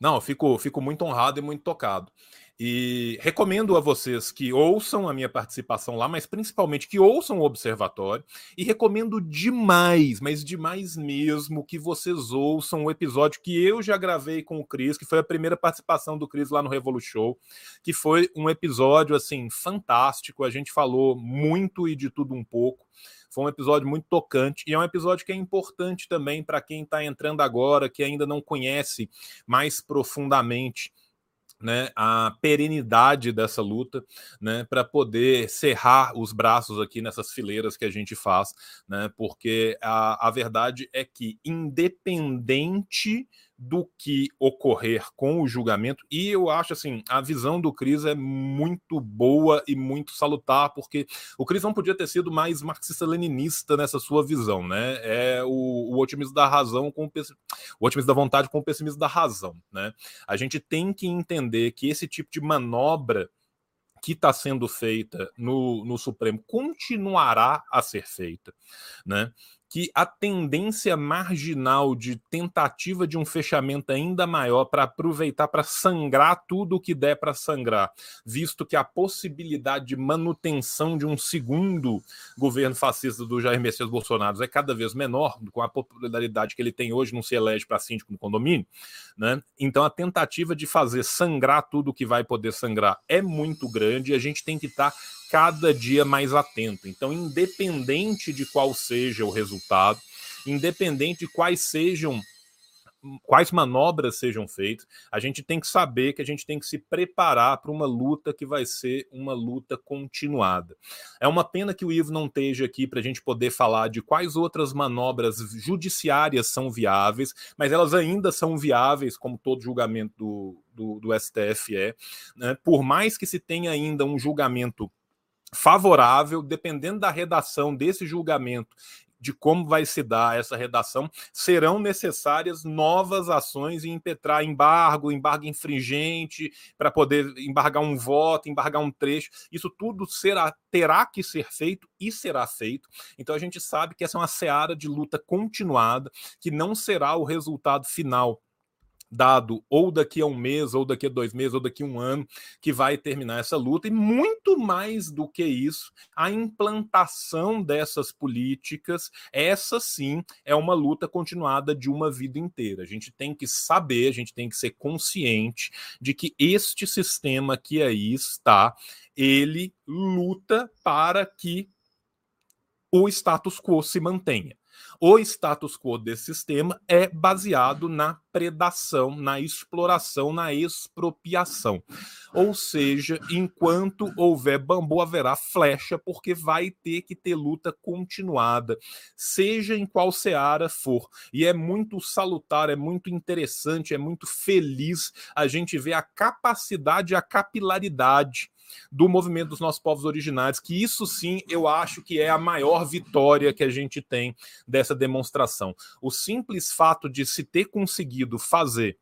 Não, fico, fico muito honrado e muito tocado. E recomendo a vocês que ouçam a minha participação lá, mas principalmente que ouçam o Observatório. E recomendo demais, mas demais mesmo, que vocês ouçam o episódio que eu já gravei com o Cris, que foi a primeira participação do Cris lá no Revolu Show, que foi um episódio assim fantástico. A gente falou muito e de tudo um pouco. Foi um episódio muito tocante e é um episódio que é importante também para quem está entrando agora, que ainda não conhece mais profundamente né, a perenidade dessa luta, né, para poder cerrar os braços aqui nessas fileiras que a gente faz, né, porque a, a verdade é que, independente do que ocorrer com o julgamento. E eu acho assim, a visão do Cris é muito boa e muito salutar, porque o Cris não podia ter sido mais marxista-leninista nessa sua visão, né? É o, o otimismo da razão com o, o otimismo da vontade com o pessimismo da razão, né? A gente tem que entender que esse tipo de manobra que está sendo feita no, no Supremo continuará a ser feita, né? Que a tendência marginal de tentativa de um fechamento ainda maior para aproveitar para sangrar tudo o que der para sangrar, visto que a possibilidade de manutenção de um segundo governo fascista do Jair Messias Bolsonaro é cada vez menor, com a popularidade que ele tem hoje, não se elege para síndico no condomínio, né? Então a tentativa de fazer sangrar tudo o que vai poder sangrar é muito grande e a gente tem que estar tá cada dia mais atento. Então, independente de qual seja o resultado, independente de quais sejam quais manobras sejam feitas, a gente tem que saber que a gente tem que se preparar para uma luta que vai ser uma luta continuada. É uma pena que o Ivo não esteja aqui para a gente poder falar de quais outras manobras judiciárias são viáveis, mas elas ainda são viáveis, como todo julgamento do, do, do STF é. Né? Por mais que se tenha ainda um julgamento favorável, dependendo da redação desse julgamento de como vai se dar essa redação, serão necessárias novas ações e impetrar embargo, embargo infringente, para poder embargar um voto, embargar um trecho. Isso tudo será, terá que ser feito e será feito. Então a gente sabe que essa é uma seara de luta continuada, que não será o resultado final dado ou daqui a um mês, ou daqui a dois meses, ou daqui a um ano, que vai terminar essa luta, e muito mais do que isso, a implantação dessas políticas, essa sim é uma luta continuada de uma vida inteira. A gente tem que saber, a gente tem que ser consciente de que este sistema que aí está, ele luta para que o status quo se mantenha. O status quo desse sistema é baseado na predação, na exploração, na expropriação. Ou seja, enquanto houver bambu, haverá flecha, porque vai ter que ter luta continuada, seja em qual seara for. E é muito salutar, é muito interessante, é muito feliz a gente ver a capacidade, a capilaridade do movimento dos nossos povos originários, que isso sim eu acho que é a maior vitória que a gente tem dessa demonstração. O simples fato de se ter conseguido fazer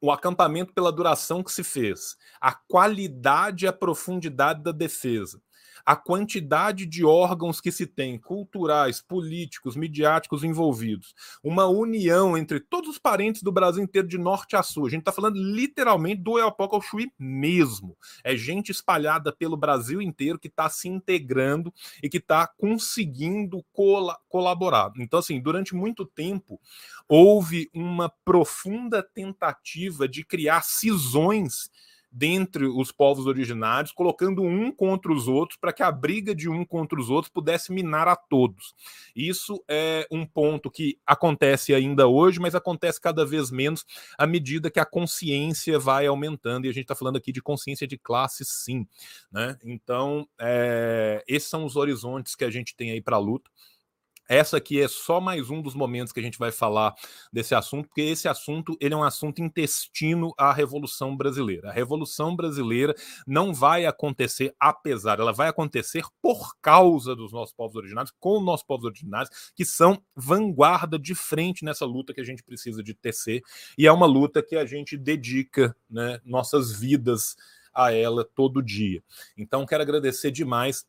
o acampamento pela duração que se fez, a qualidade e a profundidade da defesa, a quantidade de órgãos que se tem, culturais, políticos, midiáticos envolvidos, uma união entre todos os parentes do Brasil inteiro, de norte a sul. A gente está falando literalmente do Eopoca ao Chuí mesmo. É gente espalhada pelo Brasil inteiro que está se integrando e que está conseguindo col colaborar. Então, assim, durante muito tempo houve uma profunda tentativa de criar cisões dentre os povos originários, colocando um contra os outros para que a briga de um contra os outros pudesse minar a todos. Isso é um ponto que acontece ainda hoje, mas acontece cada vez menos à medida que a consciência vai aumentando, e a gente está falando aqui de consciência de classe, sim. Né? Então, é, esses são os horizontes que a gente tem aí para a luta. Essa aqui é só mais um dos momentos que a gente vai falar desse assunto, porque esse assunto ele é um assunto intestino à Revolução Brasileira. A Revolução Brasileira não vai acontecer apesar, ela vai acontecer por causa dos nossos povos originários, com os nossos povos originários, que são vanguarda de frente nessa luta que a gente precisa de tecer, e é uma luta que a gente dedica né, nossas vidas a ela todo dia. Então, quero agradecer demais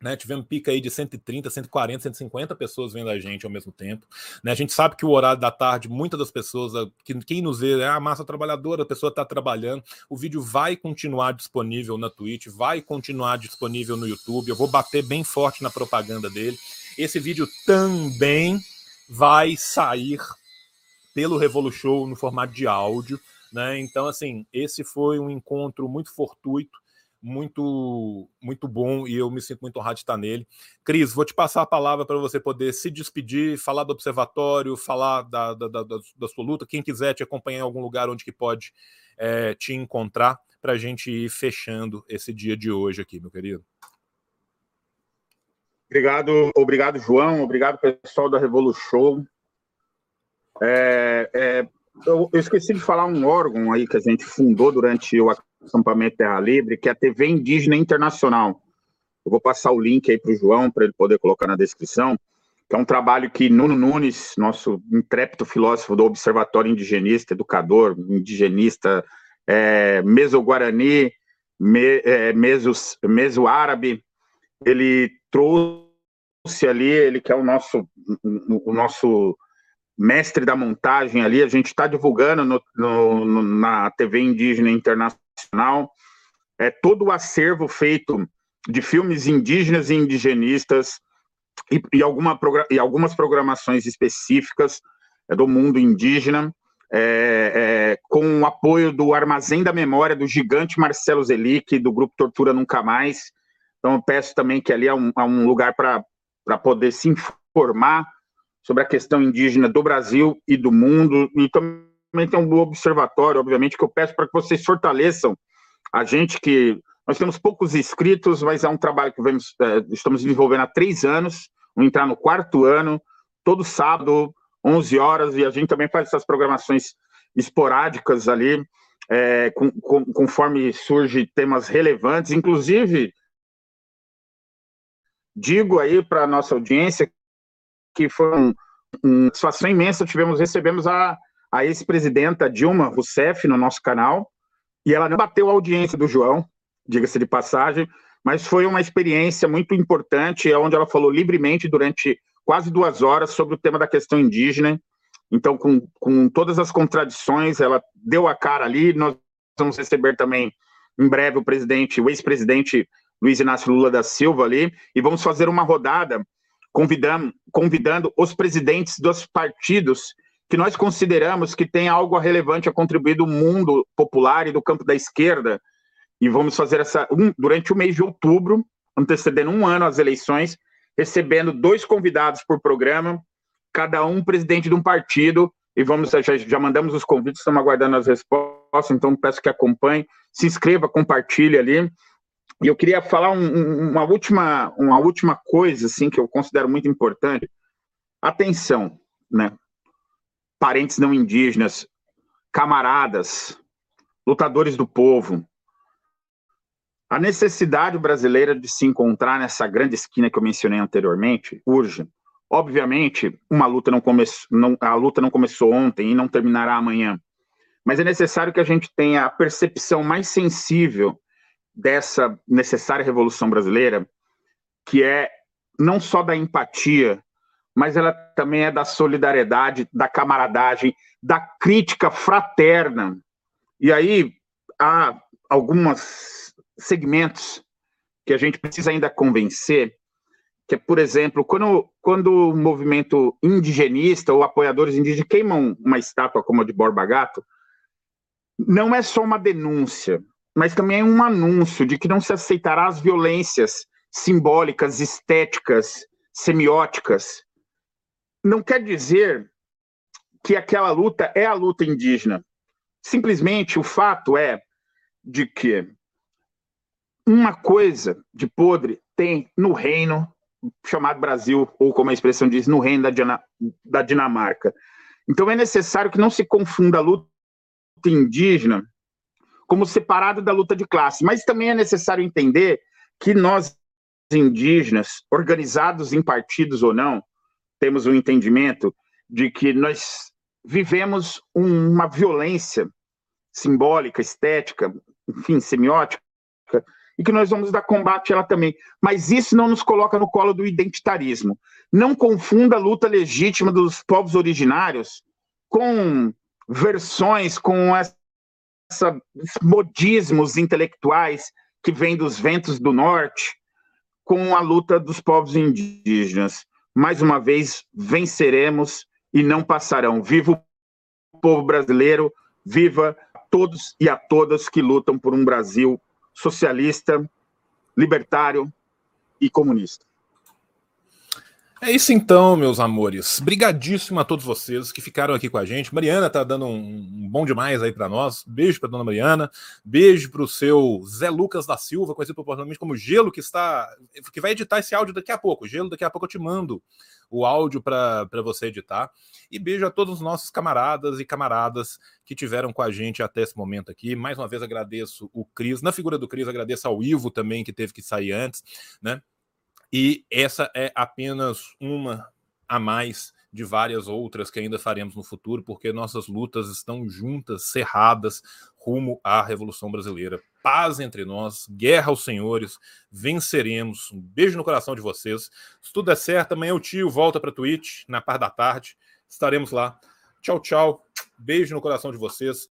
né, tivemos pica aí de 130, 140, 150 pessoas vendo a gente ao mesmo tempo. Né, a gente sabe que o horário da tarde, muitas das pessoas, que, quem nos vê é a massa trabalhadora, a pessoa está trabalhando. O vídeo vai continuar disponível na Twitch, vai continuar disponível no YouTube. Eu vou bater bem forte na propaganda dele. Esse vídeo também vai sair pelo Revolu Show no formato de áudio. Né? Então, assim, esse foi um encontro muito fortuito muito muito bom e eu me sinto muito honrado de estar nele. Cris, vou te passar a palavra para você poder se despedir, falar do observatório, falar da, da, da, da, sua luta. Quem quiser te acompanhar em algum lugar onde que pode é, te encontrar para a gente ir fechando esse dia de hoje aqui, meu querido. Obrigado, obrigado, João. Obrigado, pessoal da Revolution. É, é, eu, eu, esqueci de falar um órgão aí que a gente fundou durante o acampamento Terra Livre, que é a TV Indígena Internacional. Eu vou passar o link aí para o João, para ele poder colocar na descrição, que é um trabalho que Nuno Nunes, nosso intrépido filósofo do Observatório Indigenista, educador, indigenista, é, meso-guarani, me, é, meso-árabe, ele trouxe ali, ele que é o nosso, o nosso mestre da montagem ali, a gente está divulgando no, no, na TV Indígena Internacional nacional, é todo o acervo feito de filmes indígenas e indigenistas e, e, alguma, e algumas programações específicas é, do mundo indígena, é, é, com o apoio do Armazém da Memória do gigante Marcelo Zelic, do grupo Tortura Nunca Mais. Então, eu peço também que ali é um, um lugar para poder se informar sobre a questão indígena do Brasil e do mundo, e também tem um observatório, obviamente, que eu peço para que vocês fortaleçam a gente que nós temos poucos inscritos, mas é um trabalho que vemos, é, estamos desenvolvendo há três anos, vamos entrar no quarto ano, todo sábado, 11 horas, e a gente também faz essas programações esporádicas ali, é, com, com, conforme surge temas relevantes, inclusive digo aí para a nossa audiência que foi um, uma satisfação imensa, tivemos, recebemos a, a ex-presidenta Dilma Rousseff no nosso canal, e ela não bateu a audiência do João, diga-se de passagem, mas foi uma experiência muito importante, onde ela falou livremente durante quase duas horas sobre o tema da questão indígena. Então, com, com todas as contradições, ela deu a cara ali. Nós vamos receber também em breve o presidente, o ex-presidente Luiz Inácio Lula da Silva ali, e vamos fazer uma rodada convidando, convidando os presidentes dos partidos que nós consideramos que tem algo relevante a contribuir do mundo popular e do campo da esquerda, e vamos fazer essa um, durante o mês de outubro, antecedendo um ano às eleições, recebendo dois convidados por programa, cada um presidente de um partido, e vamos já, já mandamos os convites, estamos aguardando as respostas, então peço que acompanhe, se inscreva, compartilhe ali. E eu queria falar um, uma última uma última coisa assim que eu considero muito importante. Atenção, né? Parentes não indígenas, camaradas, lutadores do povo, a necessidade brasileira de se encontrar nessa grande esquina que eu mencionei anteriormente urge. Obviamente, uma luta não começou, a luta não começou ontem e não terminará amanhã, mas é necessário que a gente tenha a percepção mais sensível dessa necessária revolução brasileira, que é não só da empatia, mas ela também é da solidariedade, da camaradagem, da crítica fraterna. E aí há algumas segmentos que a gente precisa ainda convencer, que é, por exemplo, quando, quando o movimento indigenista ou apoiadores indígenas queimam uma estátua como a de Borba Gato, não é só uma denúncia, mas também é um anúncio de que não se aceitará as violências simbólicas, estéticas, semióticas. Não quer dizer que aquela luta é a luta indígena. Simplesmente o fato é de que uma coisa de podre tem no reino chamado Brasil, ou como a expressão diz, no reino da, da Dinamarca. Então é necessário que não se confunda a luta indígena como separada da luta de classe, mas também é necessário entender que nós indígenas, organizados em partidos ou não, temos um entendimento de que nós vivemos uma violência simbólica, estética, enfim, semiótica, e que nós vamos dar combate a ela também. Mas isso não nos coloca no colo do identitarismo. Não confunda a luta legítima dos povos originários com versões, com essa, modismos intelectuais que vêm dos ventos do norte, com a luta dos povos indígenas. Mais uma vez, venceremos e não passarão. Viva o povo brasileiro, viva todos e a todas que lutam por um Brasil socialista, libertário e comunista. É isso então, meus amores. Brigadíssimo a todos vocês que ficaram aqui com a gente. Mariana tá dando um, um bom demais aí para nós. Beijo para dona Mariana. Beijo para o seu Zé Lucas da Silva, conhecido popularmente como Gelo, que está que vai editar esse áudio daqui a pouco. Gelo, daqui a pouco eu te mando o áudio para você editar. E beijo a todos os nossos camaradas e camaradas que tiveram com a gente até esse momento aqui. Mais uma vez agradeço o Cris, na figura do Cris, agradeço ao Ivo também, que teve que sair antes, né? E essa é apenas uma a mais de várias outras que ainda faremos no futuro, porque nossas lutas estão juntas, cerradas, rumo à Revolução Brasileira. Paz entre nós, guerra aos senhores, venceremos. Um beijo no coração de vocês. Se tudo der certo, amanhã o tio volta para Twitch, na parte da tarde. Estaremos lá. Tchau, tchau. Beijo no coração de vocês.